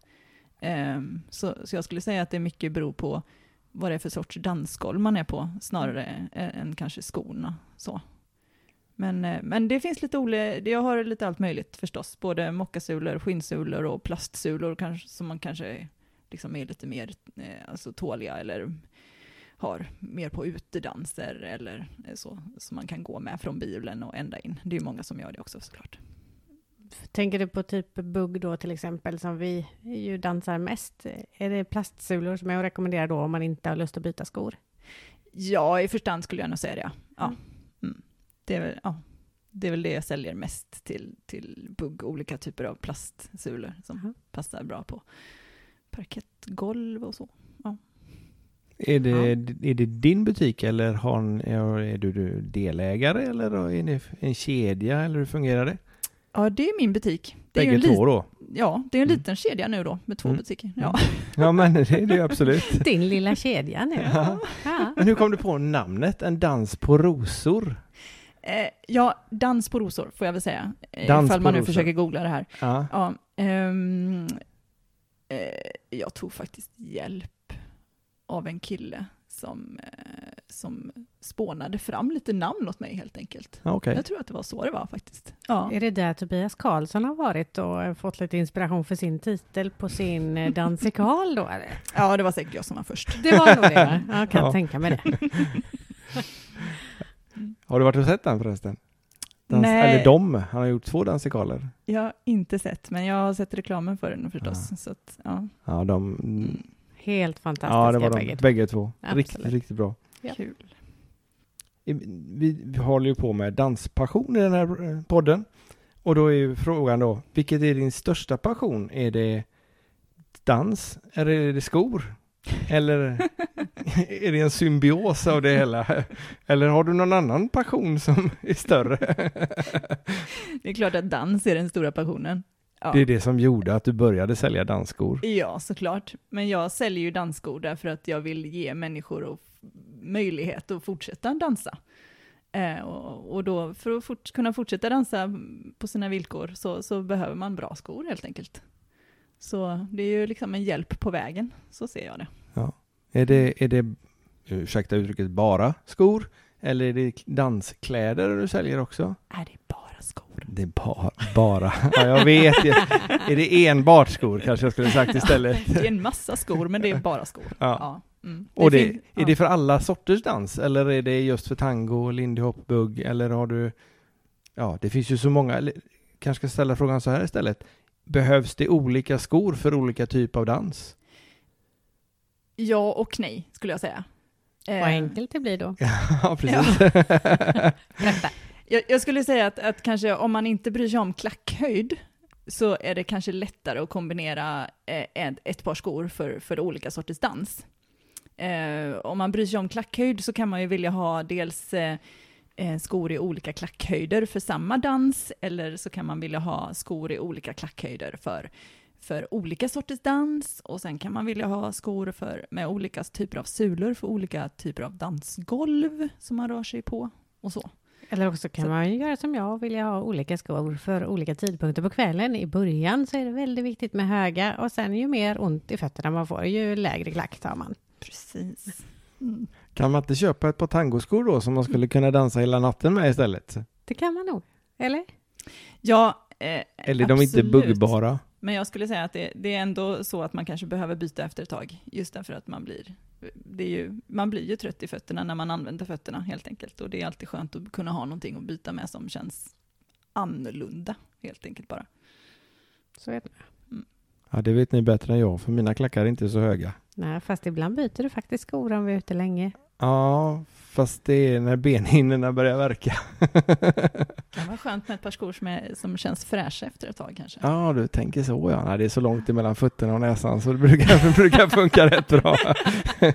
Ehm, så, så jag skulle säga att det mycket beror på vad det är för sorts dansgolv man är på, snarare än, än kanske skorna. Så. Men, men det finns lite olika, jag har lite allt möjligt förstås, både mockasulor, skinnsulor och plastsulor kanske, som man kanske liksom är lite mer alltså tåliga eller har mer på utedanser eller så, som man kan gå med från bilen och ända in. Det är ju många som gör det också såklart. Tänker du på typ bugg då till exempel som vi ju dansar mest? Är det plastsulor som jag rekommenderar då om man inte har lust att byta skor? Ja, i första hand skulle jag nog säga det. Ja. Mm. Mm. Det, är väl, ja. det är väl det jag säljer mest till, till bugg, olika typer av plastsulor som Jaha. passar bra på parkettgolv och så. Är det, är det din butik eller har, är, är du, du delägare eller är ni en kedja eller hur fungerar det? Ja, det är min butik. Det är ju Bägge en två då? Ja, det är en Mm. liten kedja nu då med två Mm. butiker. Ja. Ja men det är det ju absolut. Din lilla kedja nu. Ja. Ja. Men hur kom du på namnet En dans på rosor? Eh, ja, dans på rosor får jag väl säga. Eh, Dans ifall man nu rosor. försöker googla det här. Ja. Ja, ehm, eh, jag tog faktiskt hjälp av en kille som, eh, som spånade fram lite namn åt mig helt enkelt. Okej. Jag tror att det var så det var faktiskt. Ja, Är det där Tobias Karlsson har varit och fått lite inspiration för sin titel på sin eh, dansikal då? Eller? ja det var säkert jag som var först. Det var nog det? Jag kan Ja. tänka mig det. Har du varit och sett den förresten? Dans, Nej. Eller de, han har gjort två dansikaler. Jag har inte sett, men jag har sett reklamen för den förstås. Ja. Så att, ja. Ja, de, Mm, Helt fantastiska ja det var de, bägge två. bägge två. Absolut. Riktigt, riktigt bra. Ja. Kul. Vi, vi håller ju på med danspassion i den här eh, podden. Och då är ju frågan då, vilket är din största passion? Är det dans? Eller är det skor? Eller är det en symbios av det hela? Eller har du någon annan passion som är större? Det är klart att dans är den stora passionen. Ja. Det är det som gjorde att du började sälja dansskor. Ja, såklart. Men jag säljer ju dansskor därför att jag vill ge människor möjlighet att fortsätta dansa. Eh, och, och då för att fort, kunna fortsätta dansa på sina villkor så, så behöver man bra skor helt enkelt. Så det är ju liksom en hjälp på vägen, så ser jag det. Är det, är det ursäkta uttrycket, bara skor? Eller är det danskläder du säljer också? Är det skor? Det är bara, bara. Ja, jag vet. ju. Är det enbart skor kanske jag skulle sagt istället? Det är en massa skor, men det är bara skor. Ja. Mm. Och det, fin- är det för alla sorters dans? Eller är det just för tango, lindy hop, bugg? Eller har du... Ja, det finns ju så många. Eller, kanske ska ställa frågan så här istället. Behövs det olika skor för olika typ av dans? Ja och nej, skulle jag säga. Vad Eh, enkelt det blir då. Ja, precis. Jag, jag skulle säga att, att kanske om man inte bryr sig om klackhöjd så är det kanske lättare att kombinera eh, ett, ett par skor för, för olika sorters dans. Eh, om man bryr sig om klackhöjd så kan man ju vilja ha dels eh, eh, skor i olika klackhöjder för samma dans eller så kan man vilja ha skor i olika klackhöjder för, för olika sorters dans och sen kan man vilja ha skor för, med olika typer av sulor för olika typer av dansgolv som man rör sig på och så. Eller också kan Så- man ju göra som jag och vilja ha olika skor för olika tidpunkter på kvällen. I början så är det väldigt viktigt med höga och sen ju mer ont i fötterna man får, ju lägre klack tar man. Precis. Mm. Kan man inte köpa ett par tangoskor då som man skulle kunna dansa hela natten med istället? Det kan man nog. Eller? Ja, eh, Eller är de inte absolut. buggbara? Men jag skulle säga att det, det är ändå så att man kanske behöver byta efter ett tag, just därför att man blir, det är ju, man blir ju trött i fötterna när man använder fötterna helt enkelt. Och det är alltid skönt att kunna ha någonting att byta med som känns annorlunda, helt enkelt bara. Så är det. Ja, det vet ni bättre än jag, för mina klackar är inte så höga. Nej, fast ibland byter du faktiskt skor om vi är ute länge. Ja, fast det är när benhinnorna börjar verka. Det kan vara skönt med ett par skor som, är, som känns fräscha efter ett tag kanske. Ja, du tänker så ja. Nej, det är så långt emellan fötterna och näsan så det brukar, det brukar funka rätt bra.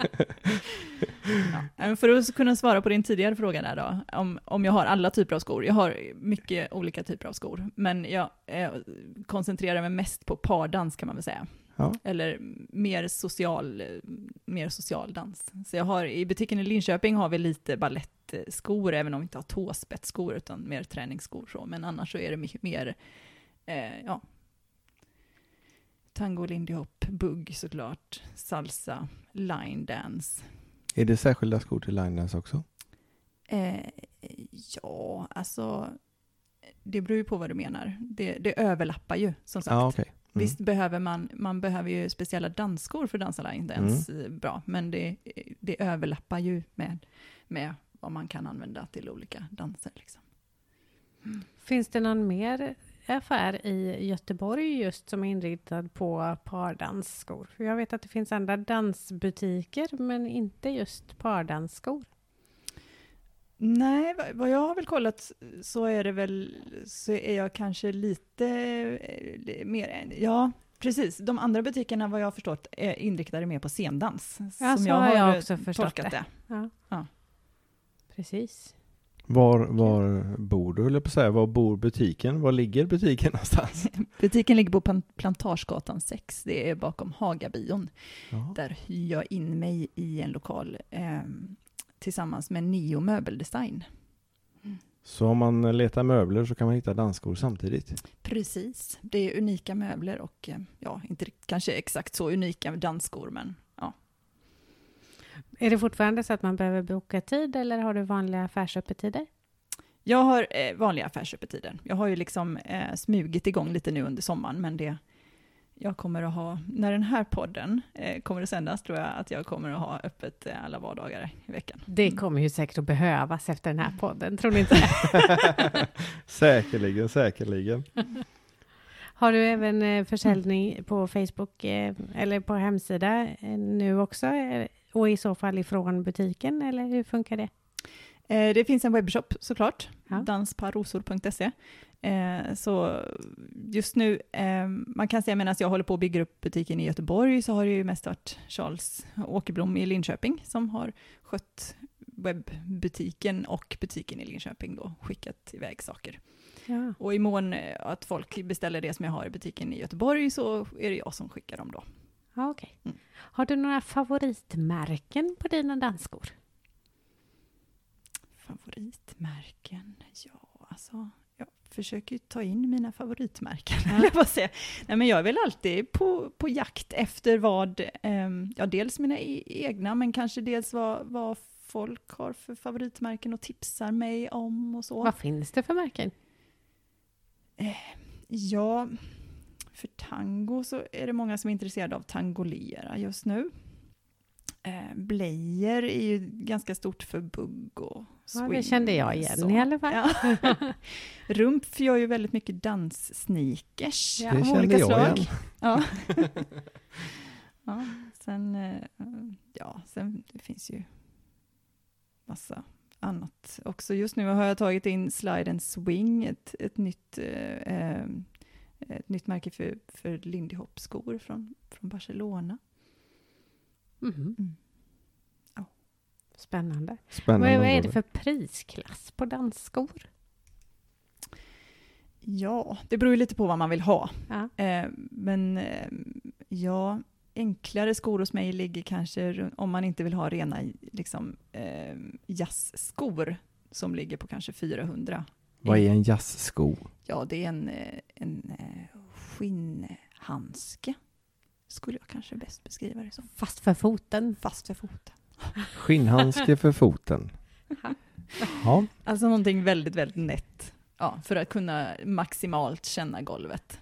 Ja. För att kunna svara på din tidigare fråga där då, om, om jag har alla typer av skor. Jag har mycket olika typer av skor, men jag eh, koncentrerar mig mest på pardans kan man väl säga. Ja. Eller mer social, mer social dans. Så jag har, i butiken i Linköping har vi lite ballettskor, även om vi inte har tåspetsskor, utan mer träningsskor. Så. Men annars så är det mycket mer, eh, ja, tango, lindy hop, bugg såklart, salsa, line dance. Är det särskilda skor till line dance också? Eh, ja, alltså det beror ju på vad du menar. Det, det överlappar ju som sagt. Ja, okej. Mm. Visst behöver man, man behöver ju speciella dansskor för att dansa line dance Mm. eh, bra, men det, det överlappar ju med, med vad man kan använda till olika danser. Liksom. Finns det någon mer affär i Göteborg just som är inriktad på pardansskor? För jag vet att det finns andra dansbutiker, men inte just pardansskor. Nej, vad- jag har väl kollat så är det väl, så är jag kanske lite eh, mer, än- ja, precis. De andra butikerna vad jag har förstått är inriktade mer på scendans. Ja, så har jag också förstått tolkat det. Ja. Ja. Precis. Var, var bor du, höll jag på att säga. Var bor butiken? Var ligger butiken någonstans? Butiken ligger på Plan- Plantagegatan 6, det är bakom Hagabion. Ja. Där hyr jag in mig i en lokal eh, tillsammans med Neo Möbeldesign. Så om man letar möbler så kan man hitta dansskor samtidigt? Precis, det är unika möbler och eh, ja, inte kanske exakt så unika dansskor, men ja. Är det fortfarande så att man behöver boka tid eller har du vanliga affärsöppettider? Jag har eh, vanliga affärsöppettider. Jag har ju liksom eh, smugit igång lite nu under sommaren, men det jag kommer att ha, när den här podden eh, kommer att sändas, tror jag att jag kommer att ha öppet eh, alla vardagar i veckan. Det kommer ju säkert att behövas efter den här podden, tror ni inte? säkerligen, säkerligen. Har du även eh, försäljning på Facebook eh, eller på hemsida eh, nu också? Eh, Och i så fall ifrån butiken, eller hur funkar det? Eh, det finns en webbshop såklart, Ja. dansparrosor.se. Eh, så just nu, eh, man kan säga medan jag håller på att bygga upp butiken i Göteborg så har det ju mest varit Charles Åkerblom i Linköping som har skött webbutiken och butiken i Linköping då, skickat iväg saker. Ja. Och i mån eh, att folk beställer det som jag har i butiken i Göteborg så är det jag som skickar dem då. Ja, okej. Mm. Har du några favoritmärken på dina dansskor? Favoritmärken? Ja, alltså. Försöker ju ta in mina favoritmärken. Ja. Jag, säga. Nej, men jag är väl alltid på, på jakt efter vad, ehm, ja dels mina e- egna, men kanske dels vad, vad folk har för favoritmärken och tipsar mig om och så. Vad finns det för märken? Ja, för tango så är det många som är intresserade av tangolera just nu. Eh, Blejer är ju ganska stort för bugg och Ja, swing. det kände jag igen så. i alla fall. Ja. Rumpf gör ju väldigt mycket danssneakers Ja, Det av kände olika jag slag. igen. Ja. ja, sen, eh, ja, sen det finns ju massa annat också. Just nu har jag tagit in Slide and Swing, ett, ett, nytt, eh, eh, ett nytt märke för, för Lindy Hop-skor från, från Barcelona. Mhm. Mm. Spännande. Spännande. Vad, vad är det för prisklass på dansskor? Ja, det beror ju lite på vad man vill ha. Ja. Eh, men eh, ja, enklare skor hos mig ligger kanske, om man inte vill ha rena liksom, eh, jazzskor, som ligger på kanske 400. Vad är en jazzsko? Ja, det är en, eh, en eh, skinnhandske, skulle jag kanske bäst beskriva det som. Fast för foten. Fast för foten. Skinnhandske för foten. Ja, Alltså någonting väldigt, väldigt nätt. Ja, för att kunna maximalt känna golvet.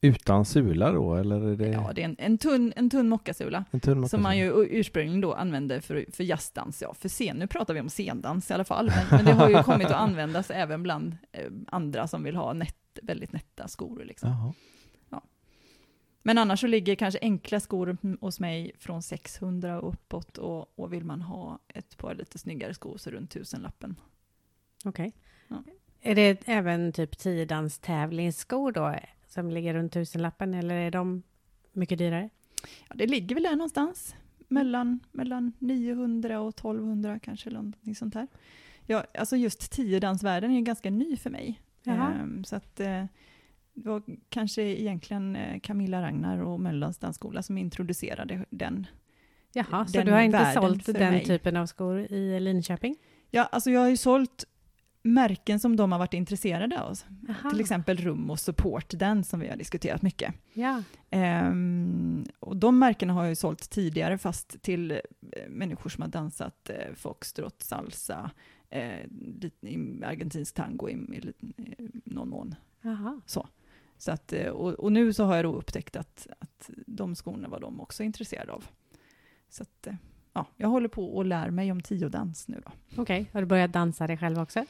utan sula då, eller är det Ja, det är en, en tunn, en tunn mockasula. en tunn mockasin? Som man ju ursprungligen då använde för, för jazzdans, ja, för scen, nu pratar vi om scendans i alla fall, men, men det har ju kommit att användas även bland eh, andra som vill ha nätt, väldigt nätta skor. Liksom. Jaha. Men annars så ligger kanske enkla skor hos mig från 600 och uppåt och, och vill man ha ett par lite snyggare skor så runt tusenlappen. Okej. Ja. Är det även typ tiodans tävlingsskor då som ligger runt tusenlappen eller är de mycket dyrare? Ja, det ligger väl där någonstans, mellan, mellan 900 och 1200 kanske, eller någonting sånt här. Ja, alltså just tiodansvärlden är ju ganska ny för mig. Ehm, så att eh, det var kanske egentligen eh, Camilla Ragnar och Mölndals dansskola som introducerade den. Jaha, så du har inte sålt den mig. typen av skor i Linköping? Ja, alltså jag har ju sålt märken som de har varit intresserade av. Jaha. Till exempel Rum och Support, den som vi har diskuterat mycket. Ja. Ehm, och de märkena har jag ju sålt tidigare fast till eh, människor som har dansat eh, foxtrot, salsa, eh, argentinsk tango i, i, i någon mån. Jaha. Så att, eh, och, och nu så har jag då upptäckt att, att de skorna var de också intresserade av. Så att, eh, ja, jag håller på och lär mig om tiodans nu då. Okej, har du börjat dansa dig själv också?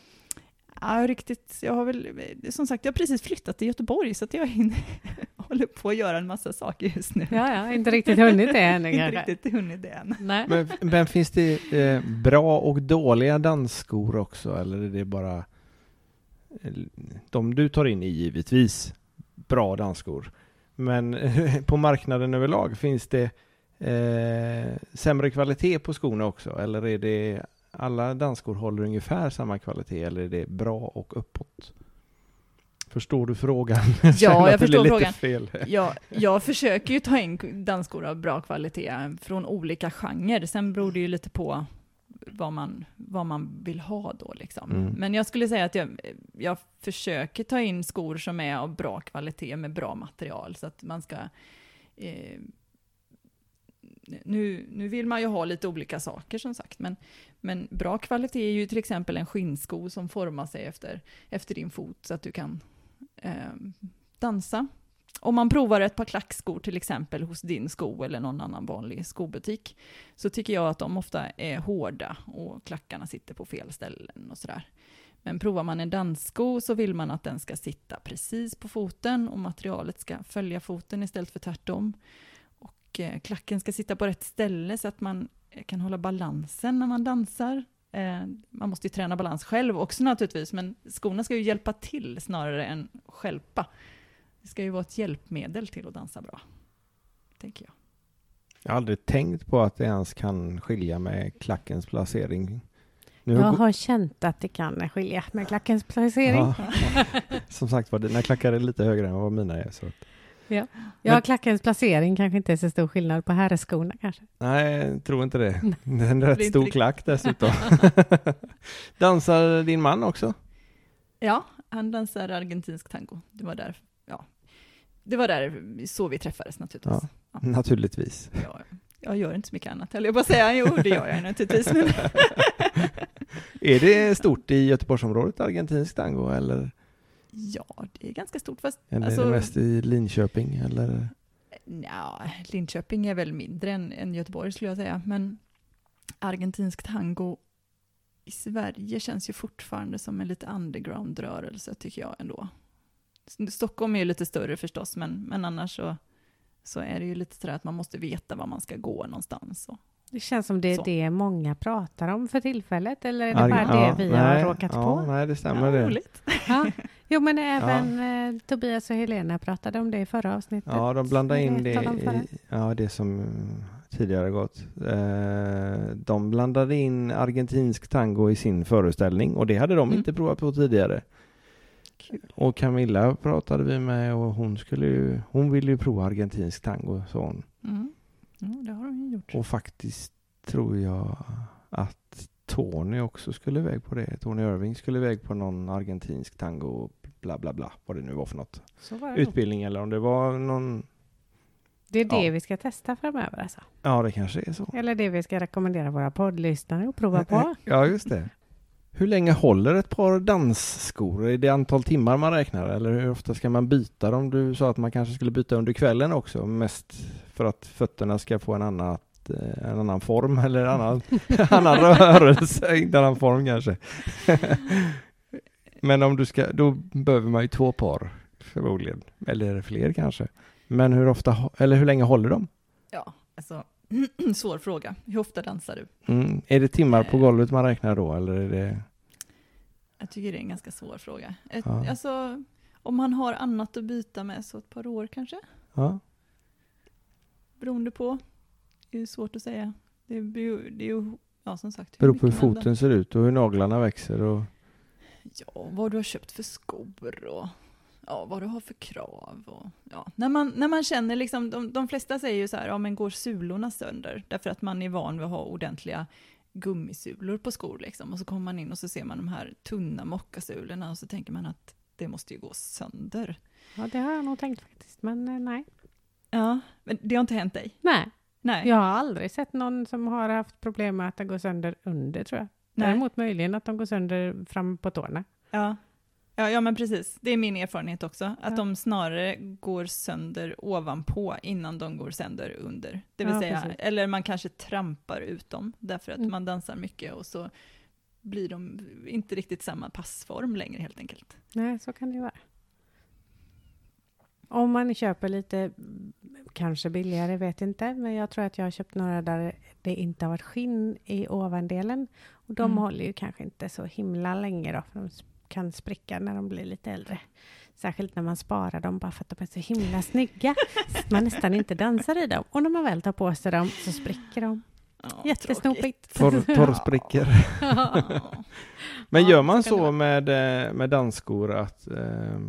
Ja, riktigt. Jag har väl, som sagt, jag har precis flyttat till Göteborg så att jag hinner, håller på att göra en massa saker just nu. Ja, ja, inte riktigt hunnit det ännu Inte riktigt hunnit det än. Nej. Men, men finns det eh, bra och dåliga dansskor också, eller är det bara eh, de du tar in är givetvis bra dansskor. Men på marknaden överlag, finns det eh, sämre kvalitet på skorna också? Eller är det alla dansskor håller ungefär samma kvalitet eller är det bra och uppåt? Förstår du frågan? Ja, jag förstår frågan. Fel. Jag, jag försöker ju ta in dansskor av bra kvalitet från olika genrer. Sen beror det ju lite på vad man, vad man vill ha då. Liksom. Mm. Men jag skulle säga att jag, jag försöker ta in skor som är av bra kvalitet med bra material så att man ska eh, nu, nu vill man ju ha lite olika saker som sagt, men, men bra kvalitet är ju till exempel en skinnsko som formar sig efter, efter din fot så att du kan eh, dansa. Om man provar ett par klackskor till exempel hos din sko eller någon annan vanlig skobutik så tycker jag att de ofta är hårda och klackarna sitter på fel ställen och sådär. Men provar man en danssko så vill man att den ska sitta precis på foten och materialet ska följa foten istället för tvärtom. Och eh, klacken ska sitta på rätt ställe så att man eh, kan hålla balansen när man dansar. Eh, man måste ju träna balans själv också naturligtvis, men skorna ska ju hjälpa till snarare än skälpa. Det ska ju vara ett hjälpmedel till att dansa bra, tänker jag. Jag har aldrig tänkt på att det ens kan skilja med klackens placering. Nu Jag har känt att det kan skilja med klackens placering. Ja. Som sagt var, dina klackar är lite högre än vad mina är. Så. att- Ja, Men- klackens placering kanske inte är så stor skillnad på herrskorna kanske. Nej, jag tror inte det. Det är en rätt stor riktigt- klack dessutom. Dansar din man också? Ja, han dansar argentinsk tango. Det var där, ja. Det var där så vi träffades naturligtvis. Ja. Naturligtvis. Jag, jag gör inte så mycket annat, höll jag att säga. Jo, det gör jag naturligtvis. Men Är det stort i Göteborgsområdet, argentinsk tango, eller, ja, det är ganska stort. Fast eller alltså, är det mest i Linköping? Eller? nja, Linköping är väl mindre än, än Göteborg skulle jag säga. Men argentinsk tango i Sverige känns ju fortfarande som en lite underground-rörelse tycker jag ändå. Stockholm är ju lite större förstås, men, men annars så, så är det ju lite sådär att man måste veta var man ska gå någonstans. Och, Det känns som det är Så. det många pratar om för tillfället, eller är det Argen- bara det ja, vi nej, har råkat ja, på? Nej, det stämmer ja, det. roligt. Ja. Jo, men även eh, Tobias och Helena pratade om det i förra avsnittet. Ja, de blandar in det i, ja, det som eh, tidigare gått. Eh, de blandade in argentinsk tango i sin föreställning och det hade de Mm. inte provat på tidigare. Kul. Och Camilla pratade vi med och hon skulle ju, hon ville ju prova argentinsk tango sa hon. Mm. Ja, det har de ju gjort. Och faktiskt tror jag att Tony också skulle iväg på det. Tony Irving skulle iväg på någon argentinsk tango, bla bla bla, vad det nu var för något. Var. Utbildning eller om det var någon, det är det Ja. vi ska testa framöver alltså. ja det kanske är så. Eller det vi ska rekommendera våra poddlyssnare att prova på. Ja, just det. Hur länge håller ett par dansskor? Är det antal timmar man räknar eller hur ofta ska man byta dem? Du sa att man kanske skulle byta under kvällen också, mest för att fötterna ska få en, annat, eh, en annan form eller en annan, annan rörelse, inte annan form kanske. Men om du ska, då behöver man ju två par förmodligen, eller fler kanske. Men hur ofta, eller hur länge håller de? Ja, alltså, svår fråga. Hur ofta dansar du? Mm. Är det timmar på golvet man räknar då eller är det? Jag tycker det är en ganska svår fråga. Ett, Ja. Alltså, om man har annat att byta med så ett par år kanske? Ja. Beroende på. Det är svårt att säga. Det, beror, det är ju, ja som sagt. Beror på hur foten ser ut och hur naglarna växer och Ja, vad du har köpt för skor och ja, vad du har för krav. Och, ja. när, man, när man känner liksom, de, de flesta säger ju så här, ja men går sulorna sönder? Därför att man är van vid att ha ordentliga gummisulor på skor liksom. Och så kommer man in och så ser man de här tunna mockasulorna och så tänker man att det måste ju gå sönder. Ja, det har jag nog tänkt faktiskt, men eh, nej. Ja, men det har inte hänt dig? Nej, Nej. jag har aldrig sett någon som har haft problem med att det går sönder under tror jag. Nej. Däremot möjligen att de går sönder fram på tårna. Ja. Ja, ja, men precis. Det är min erfarenhet också. Att Ja. de snarare går sönder ovanpå innan de går sönder under. Det vill Ja, säga, precis. eller man kanske trampar ut dem därför att Mm. man dansar mycket och så blir de inte riktigt samma passform längre helt enkelt. Nej, så kan det ju vara. Om man köper lite, kanske billigare, vet inte, men jag tror att jag har köpt några där det inte har varit skinn i ovandelen. Och de Mm. håller ju kanske inte så himla länge då, för de kan spricka när de blir lite äldre. Särskilt när man sparar dem bara för att de är så himla snygga. så att man nästan inte dansar i dem. Och när man väl tar på sig dem så spricker de. Ja, Jättesnopigt. torr, torrsprickor. Ja. Men gör man så med, eh, med dansskor att eh,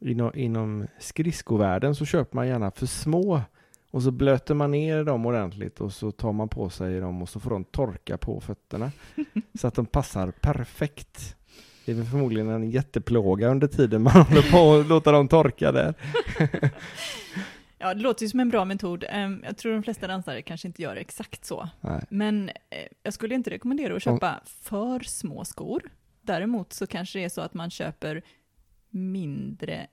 inom, inom skridskovärlden så köper man gärna för små och så blöter man ner dem ordentligt och så tar man på sig dem och så får de torka på fötterna så att de passar perfekt. Det är väl förmodligen en jätteplåga under tiden man håller på att låta dem torka där. Ja, det låter ju som en bra metod. Ehm, Jag tror de flesta dansare kanske inte gör exakt så. Nej. Men eh, jag skulle inte rekommendera att köpa för små skor. Däremot så kanske det är så att man köper mindre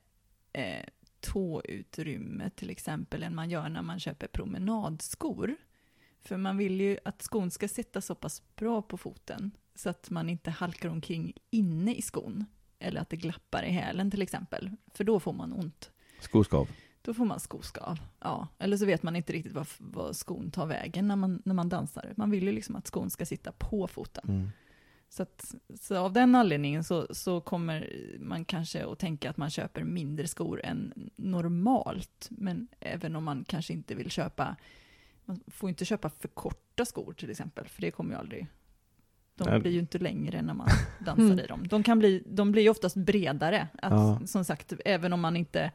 eh, tåutrymme till exempel än man gör när man köper promenadskor. För man vill ju att skon ska sitta så pass bra på foten så att man inte halkar omkring inne i skon. Eller att det glappar i hälen till exempel. För då får man ont. Skoskav. Då får man skoskav. Ja. Eller så vet man inte riktigt vad, vad skon tar vägen när man, när man dansar. Man vill ju liksom att skon ska sitta på foten. Mm. Så, att, så av den anledningen så, så kommer man kanske att tänka att man köper mindre skor än normalt. Men även om man kanske inte vill köpa, man får inte köpa för korta skor till exempel, för det kommer ju aldrig, de Nej. blir ju inte längre när man dansar i dem. De, kan bli, de blir ju oftast bredare. Att, Ja. Som sagt, även om man inte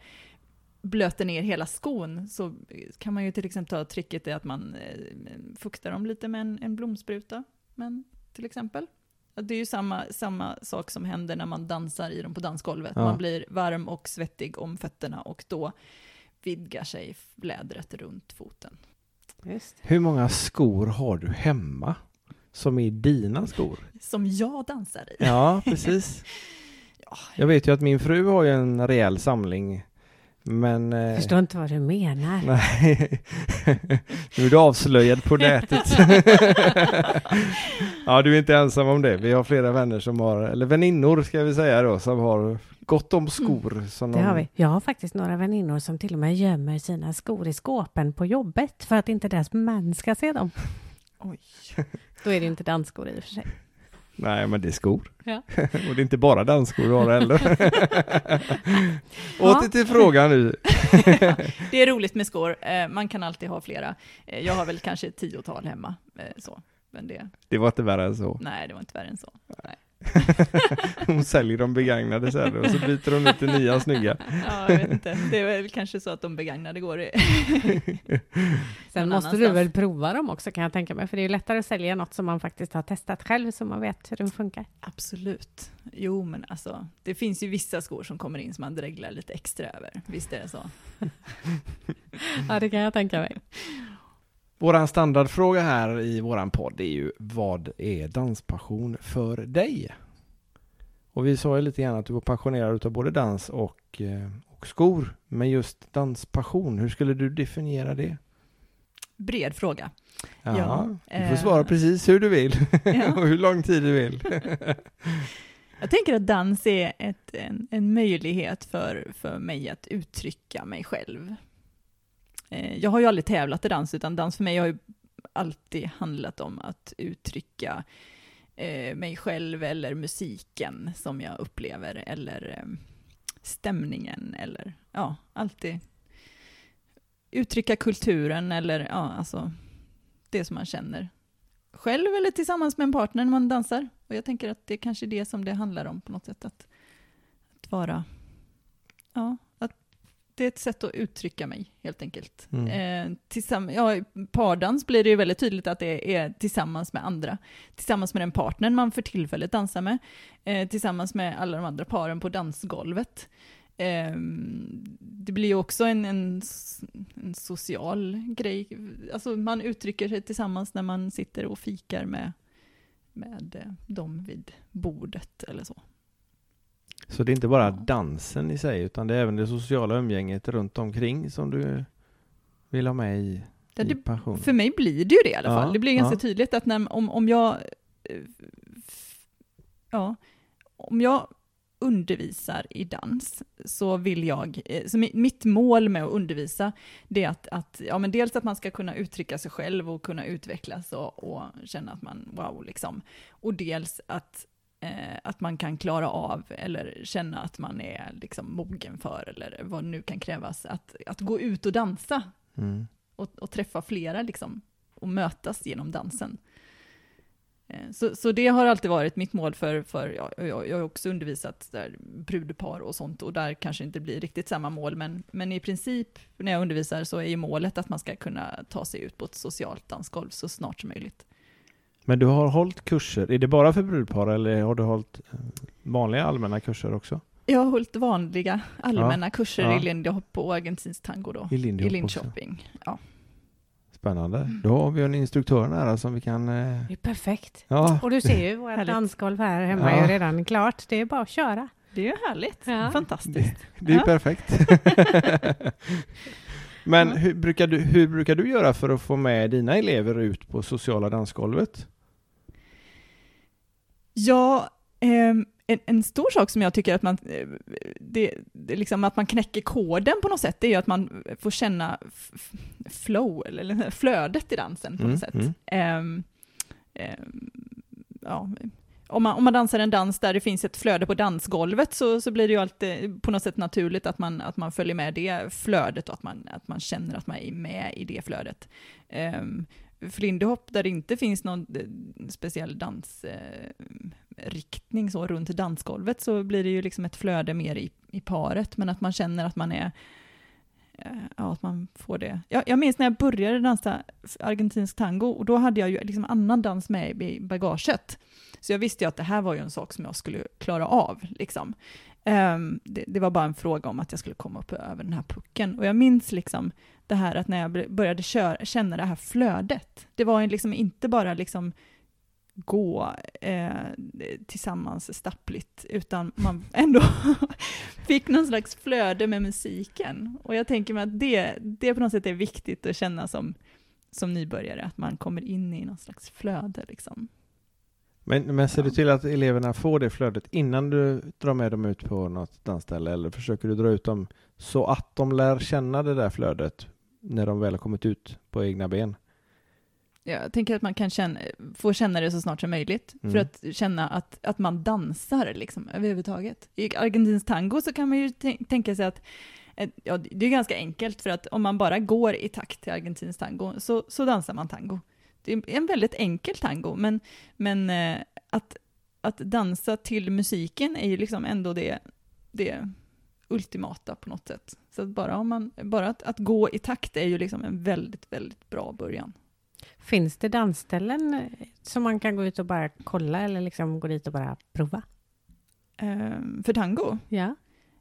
blöter ner hela skon så kan man ju till exempel ta tricket i att man eh, fuktar dem lite med en, en blomspruta. Men, till exempel. Det är ju samma, samma sak som händer när man dansar i dem på dansgolvet. Ja. Man blir varm och svettig om fötterna och då vidgar sig lädret runt foten. Just. Hur många skor har du hemma som är dina skor? Som jag dansar i. Ja, precis. Ja. Jag vet ju att min fru har ju en rejäl samling. Men... eh, Jag förstår inte vad du menar. Nej, nu är du avslöjad på nätet. ja, du är inte ensam om det. Vi har flera vänner som har, eller väninnor ska vi säga då, som har gott om skor. Som Det de, har vi. Jag har faktiskt några väninnor som till och med gömmer sina skor i skåpen på jobbet för att inte deras män ska se dem. Oj. Då är det inte dansskor i och för sig. Nej, men det är skor. Ja. och det är inte bara dansskor du har heller. Ja. Åter till frågan nu. Det är roligt med skor. Eh, Man kan alltid ha flera. Eh, Jag har väl kanske ett tiotal hemma. eh, Så. Men det, Det var inte värre än så. nej, det var inte värre än så. Nej. Hon säljer de begagnade sen och så byter hon ut till nya snygga. Ja, jag vet inte. Det är väl kanske så att de begagnade går i. Sen måste du väl prova dem också kan jag tänka mig. För det är ju lättare att sälja något som man faktiskt har testat själv så man vet hur de funkar. Absolut. Jo, men alltså, det finns ju vissa skor som kommer in som man dreglar lite extra över. Visst är det så? Ja, det kan jag tänka mig. Våran standardfråga här i våran podd är ju vad är danspassion för dig? Och vi sa ju lite grann att du var passionerad utav både dans och, eh, och skor. Men just danspassion, hur skulle du definiera det? Bred fråga. Ja, Ja, du får eh, svara precis hur du vill Ja. och hur lång tid du vill. Jag tänker att dans är ett, en, en möjlighet för, för mig att uttrycka mig själv. Eh, jag har ju aldrig tävlat i dans, utan dans för mig har ju alltid handlat om att uttrycka eh, mig själv eller musiken som jag upplever, eller eh, stämningen, eller ja, alltid uttrycka kulturen eller ja, alltså det som man känner själv eller tillsammans med en partner när man dansar. Och jag tänker att det är kanske är det som det handlar om på något sätt. Att, att vara... Ja, det är ett sätt att uttrycka mig helt enkelt. Mm. Eh, tillsamm- ja, I pardans blir det ju väldigt tydligt att det är tillsammans med andra. Tillsammans med den partnern man för tillfället dansar med. Eh, tillsammans med alla de andra paren på dansgolvet. Eh, det blir ju också en, en, en social grej. Alltså man uttrycker sig tillsammans när man sitter och fikar med, med eh, dem vid bordet eller så. Så det är inte bara Ja. dansen i sig utan det är även det sociala umgänget runt omkring som du vill ha med i, Ja, i det, passion. för mig blir det ju det i alla Ja, fall. Det blir ganska ja. tydligt att när, om, om jag... eh, Ja, om jag undervisar i dans så vill jag, eh, så mi- mitt mål med att undervisa det är att, att ja, men dels att man ska kunna uttrycka sig själv och kunna utvecklas och, och känna att man wow liksom. Och dels att, eh, att man kan klara av eller känna att man är liksom mogen för eller vad nu kan krävas att, att gå ut och dansa Mm. och, och träffa flera liksom, och mötas genom dansen. Eh, Så, så det har alltid varit mitt mål för, för ja, jag, jag har också undervisat där brudpar och sånt och där kanske inte blir riktigt samma mål, men, men i princip när jag undervisar så är ju målet att man ska kunna ta sig ut på ett socialt dansgolv så snart som möjligt. Men du har hållit kurser, är det bara för brudpar eller har du hållit eh, vanliga allmänna kurser också? Jag har hållit vanliga allmänna Ja, kurser ja. i lindy hop och argentinsk tango då. I Lindy I. Linköping. Ja. Spännande. Då har vi en instruktör nära som vi kan... Eh, Det är perfekt. ja, Och du ser ju, vårt Härligt. dansgolv här hemma Ja. är ju redan klart. Det är bara att köra. Det är ju härligt. Ja. Fantastiskt. det är ju Ja. perfekt. Men hur, brukar du, hur brukar du göra för att få med dina elever ut på sociala dansgolvet? Ja, ehm, en, en stor sak som jag tycker att man, eh, det, det liksom att man knäcker koden på något sätt, det är ju att man får känna flow, eller, flödet i dansen på Mm, något sätt. mm. Ehm, ehm, ja, om, man, om man dansar en dans där det finns ett flöde på dansgolvet så, så blir det ju alltid på något sätt naturligt att man, att man följer med det flödet och att man, att man känner att man är med i det flödet. Um, lindy hop där det inte finns någon eh, speciell dansriktning eh, så runt dansgolvet så blir det ju liksom ett flöde mer i, i paret men att man känner att man är eh, Ja, att man får det. Jag, jag minns när jag började dansa argentinsk tango och då hade jag ju liksom annan dans med i bagaget. Så jag visste ju att det här var ju en sak som jag skulle klara av. Liksom. Um, det, det var bara en fråga om att jag skulle komma upp över den här pucken. Och jag minns liksom det här att när jag började köra, känna det här flödet. Det var liksom inte bara liksom gå eh, tillsammans stappligt, utan man ändå fick någon slags flöde med musiken. Och jag tänker mig att det, det på något sätt är viktigt att känna som, som nybörjare, att man kommer in i någon slags flöde. Liksom. Men, men ser du till att eleverna får det flödet innan du drar med dem ut på något dansställe eller försöker du dra ut dem så att de lär känna det där flödet när de väl har kommit ut på egna ben? Jag tänker att man kan känna, få känna det så snart som möjligt, Mm. för att känna att, att man dansar liksom, överhuvudtaget. I argentinsk tango så kan man ju tän- tänka sig att eh, Ja, det är ganska enkelt för att om man bara går i takt till argentinsk tango så, så dansar man tango. Det är en väldigt enkel tango, men, men eh, att, att dansa till musiken är ju liksom ändå det, det ultimata på något sätt. Så att bara, om man, bara att, att gå i takt är ju liksom en väldigt, väldigt bra början. Finns det dansställen eh, som man kan gå ut och bara kolla eller liksom gå dit och bara prova? Ehm, för tango? Ja.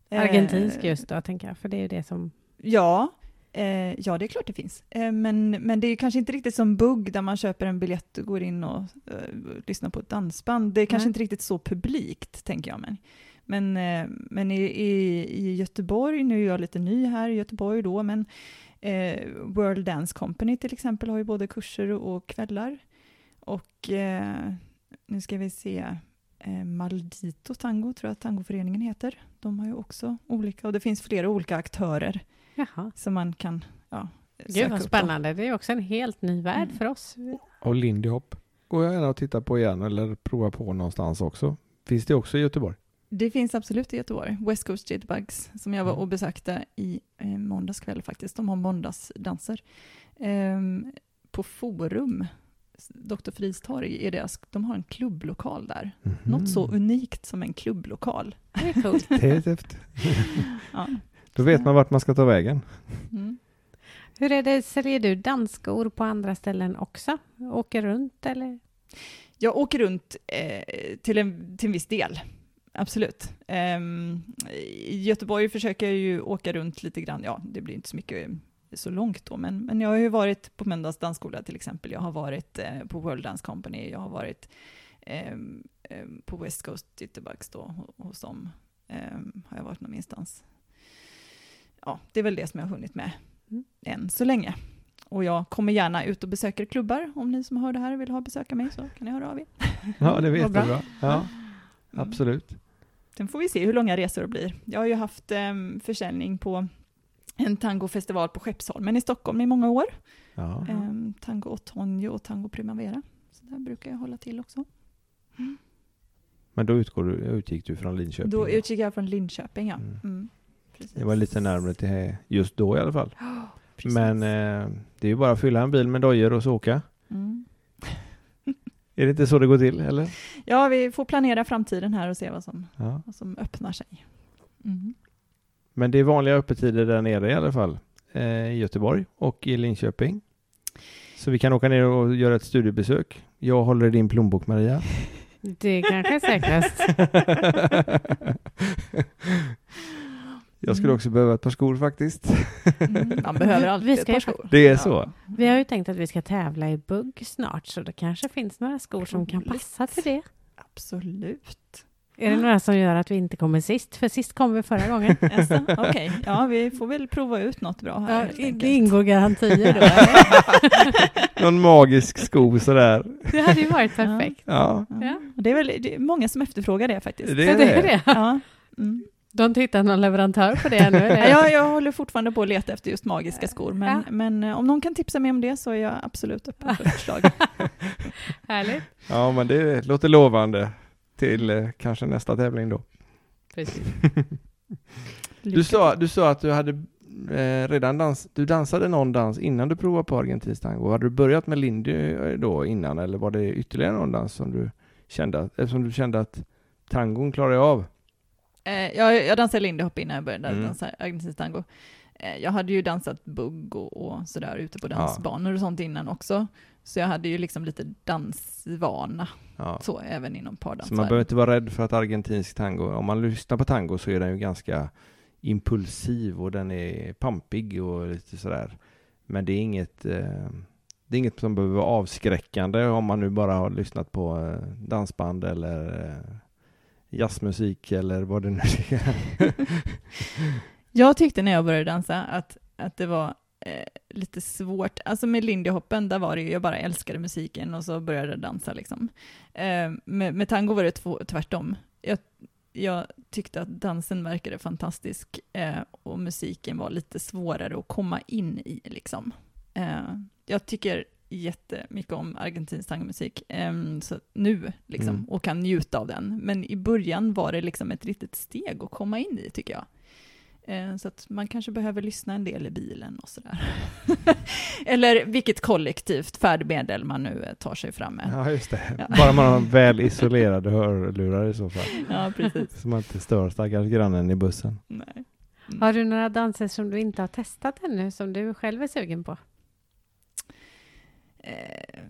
Argentinsk Eh, just då, tänker jag, för det är ju det som... Ja, eh, ja det är klart det finns. Eh, men, men det är kanske inte riktigt som bugg där man köper en biljett och går in och eh, lyssnar på ett dansband. Det är kanske Nej. inte riktigt så publikt, tänker jag. Men, men, eh, men i, i, i Göteborg, nu är jag lite ny här i Göteborg då, men eh, World Dance Company till exempel har ju både kurser och kvällar. Och eh, nu ska vi se, Maldito Tango tror jag att tangoföreningen heter. De har ju också olika, och det finns flera olika aktörer Jaha. som man kan ja, Gud vad upp då. spännande. Det är också en helt ny värld Mm. för oss. Och Lindy Hop går jag gärna och tittar på igen eller prova på någonstans också. Finns det också i Göteborg? Det finns absolut i Göteborg. West Coast Jitterbugs som jag var Mm. och besökte i eh, måndags kväll faktiskt. De har måndagsdanser. Ehm, på Forum, Dr. Fris torg, är deras, de har en klubblokal där. Mhm. Något så unikt som en klubblokal. Det är coolt. Det är häftigt. Ja. Då vet man vart man ska ta vägen. Mm. Hur är det, säljer du dansskor på andra ställen också? Åker runt eller? Jag åker runt eh, till, en, till en viss del. Absolut. Ehm, I Göteborg försöker jag ju åka runt lite grann. Ja, det blir inte så mycket så långt då, men, men jag har ju varit på Mölndals dansskola till exempel. Jag har varit eh, på World Dance Company. Jag har varit ehm, ehm, på West Coast Jitterbugs då, ho- hos dem. Ehm, har jag varit någon minstans. Ja, det är väl det som jag har hunnit med Mm. än så länge. Och jag kommer gärna ut och besöker klubbar. Om ni som hör det här vill ha besöka mig så kan ni höra av er. Ja, det vet du bra. bra. Ja, Mm. absolut. Sen får vi se hur långa resor det blir. Jag har ju haft eh, försäljning på en tangofestival på Skeppsholmen i Stockholm i många år. Ja. Eh, tango Otoño och Tango Primavera. Så där brukar jag hålla till också. Men då utgår du, utgick du från Linköping? Då utgick jag från Linköping, ja. Mm. Mm. Precis. Det var lite närmare till just då i alla fall. Precis. Men eh, det är ju bara att fylla en bil med dojor och så åka. Mm. Är det inte så det går till, eller? Ja, vi får planera framtiden här och se vad som, Ja. vad som öppnar sig. Mm. Men det är vanliga öppettider där nere i alla fall. Eh, I Göteborg och i Linköping. Så vi kan åka ner och göra ett studiebesök. Jag håller i din plånbok Maria. Det kanske är säkrast. Jag skulle Mm. också behöva ett par skor faktiskt. Mm, man behöver alltid Vi ett ska par ju skor. Det är Ja. så. Vi har ju tänkt att vi ska tävla i bugg snart så det kanske finns några skor som kan passa till det. Absolut. Är det några som gör att vi inte kommer sist? För sist kom vi förra gången. Alltså, Okej, ja vi får väl prova ut något bra här. Ja, det ingår garantier då. Någon magisk sko sådär. Det hade ju varit perfekt. Ja, Ja. Det är väl det är många som efterfrågar det faktiskt. det Ja, är det är det. det. Ja. Mm. De har inte hittat någon leverantör på det ännu. Ja, eller? Jag, jag håller fortfarande på att leta efter just magiska skor, men, Ja. men eh, om någon kan tipsa mig om det så är jag absolut öppen för förslag. Härligt. Ja, men det låter lovande till eh, kanske nästa tävling då. Precis. Du sa, du sa att du hade eh, redan dans, du dansade någon dans innan du provade på argentinsk tango. Hade du börjat med Lindy eh, då innan eller var det ytterligare någon dans som du kände att, eftersom du kände att tangon klarar jag av? Eh, jag, jag dansade lindy hop innan jag började Mm. dansa argentinsk tango. Eh, jag hade ju dansat bugg och, och sådär ute på Ja. dansbanor och sånt innan också. Så jag hade ju liksom lite dansvana, Ja. så även inom pardans. Så man behöver inte vara rädd för att argentinsk tango, om man lyssnar på tango så är den ju ganska impulsiv och den är pampig och lite sådär. Men det är inget, eh, det är inget som behöver vara avskräckande om man nu bara har lyssnat på eh, dansband eller eh, jazzmusik eller vad det nu är. Jag tyckte när jag började dansa att, att det var eh, lite svårt. Alltså med lindy hoppen, där var det ju, jag bara älskade musiken och så började jag dansa liksom. Eh, med, med tango var det två, tvärtom. Jag, jag tyckte att dansen verkade fantastisk eh, och musiken var lite svårare att komma in i liksom. Eh, jag tycker jättemycket om argentinsk tangomusik eh, så nu liksom, Mm. och kan njuta av den. Men i början var det liksom ett riktigt steg att komma in i tycker jag. Eh, Så att man kanske behöver lyssna en del i bilen och sådär. Eller vilket kollektivt färdmedel man nu eh, tar sig fram med. Ja, just det. Ja. Bara man har väl isolerade hörlurar i så fall. Ja, precis. Så man inte stör stackars grannen i bussen. Nej. Mm. Har du några danser som du inte har testat ännu som du själv är sugen på? Eh,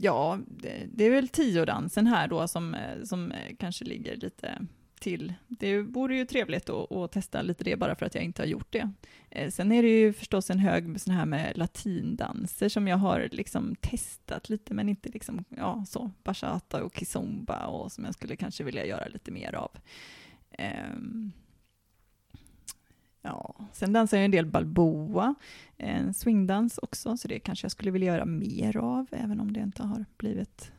Ja, det, det är väl tiodansen här då som, eh, som eh, kanske ligger lite till. Det vore ju trevligt att, att testa lite det bara för att jag inte har gjort det. Eh, Sen är det ju förstås en hög med sån här med latindanser som jag har liksom testat lite men inte liksom, ja så, bachata och kizomba och som jag skulle kanske vilja göra lite mer av. Eh, Ja, sen dansar jag en del balboa, en swingdans också, så det kanske jag skulle vilja göra mer av, även om det inte har blivit...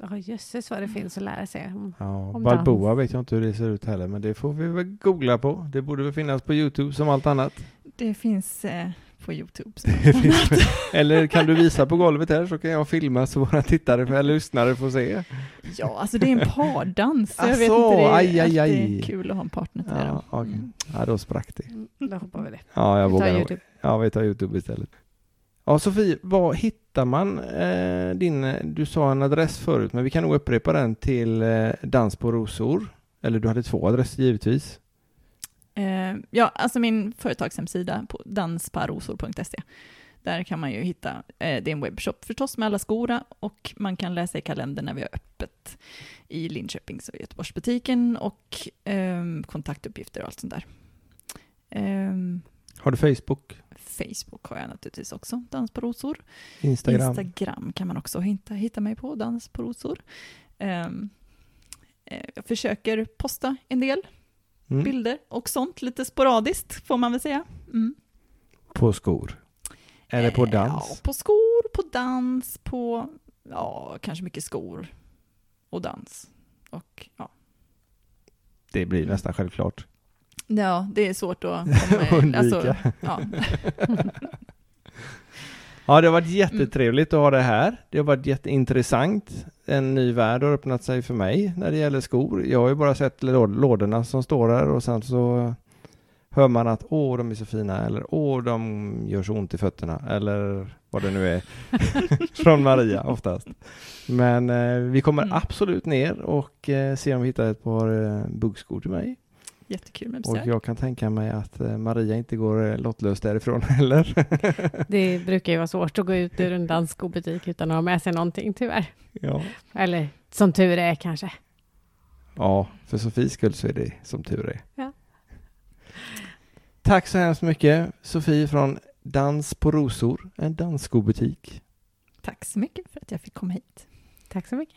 Ja, jösses vad det finns att lära sig om. Ja, Om Balboa dans. vet jag inte hur det ser ut heller, men det får vi väl googla på. Det borde väl finnas på Youtube som allt annat. Det finns eh, på Youtube. Det eller kan du visa på golvet här så kan jag filma så våra tittare eller lyssnare får se. Ja, alltså det är en pardans, jag vet inte, det är, aj, aj, att det är kul att ha en partner till det. Ja, då. okej. Mm. ja, då sprack det. Mm, Då hoppar vi det. Ja, jag Vi tar vågar. YouTube. Ja, vi tar Youtube istället. Ja, Sofie, var hittar man eh, din, du sa en adress förut, men vi kan nog upprepa den till eh, Dans på rosor. Eller du hade två adresser givetvis. Eh, ja, alltså min företagshemsida på dansparosor.se. Där kan man ju hitta, eh, det är en webbshop förstås med alla skorna och man kan läsa i kalendern när vi har öppet i Linköpings och Göteborgsbutiken och ehm, kontaktuppgifter och allt sånt där. Ehm, Har du Facebook? Facebook har jag naturligtvis också, Dans på rosor. Instagram? Instagram kan man också hitta, hitta mig på, Dans på rosor. Ehm, eh, jag försöker posta en del Mm. bilder och sånt, lite sporadiskt får man väl säga. Mm. På skor? Eller på Eh, dans? Ja, på skor, på dans, på, ja, kanske mycket skor och dans. Och ja, Det blir nästan självklart. ja det är svårt att komma Undvika. alltså, ja. Ja, det har varit jättetrevligt att ha det här. Det har varit jätteintressant. En ny värld har öppnat sig för mig när det gäller skor. Jag har ju bara sett lå- lådorna som står där och sen så hör man att åh, de är så fina eller åh, de gör så ont i fötterna eller vad det nu är från Maria oftast. Men eh, vi kommer Mm. absolut ner och eh, se om vi hittar ett par eh, buggskor till mig. Jättekul med Och besök. jag kan tänka mig att eh, Maria inte går eh, lottlös därifrån heller. Det brukar ju vara svårt att gå ut ur en dansskobutik utan att ha med sig någonting tyvärr. ja. Eller som tur är kanske. Ja, för Sofies skull så är det som tur är. Ja. Tack så hemskt mycket Sofie från Dans på rosor, en dansskobutik. Tack så mycket för att jag fick komma hit. Tack så mycket.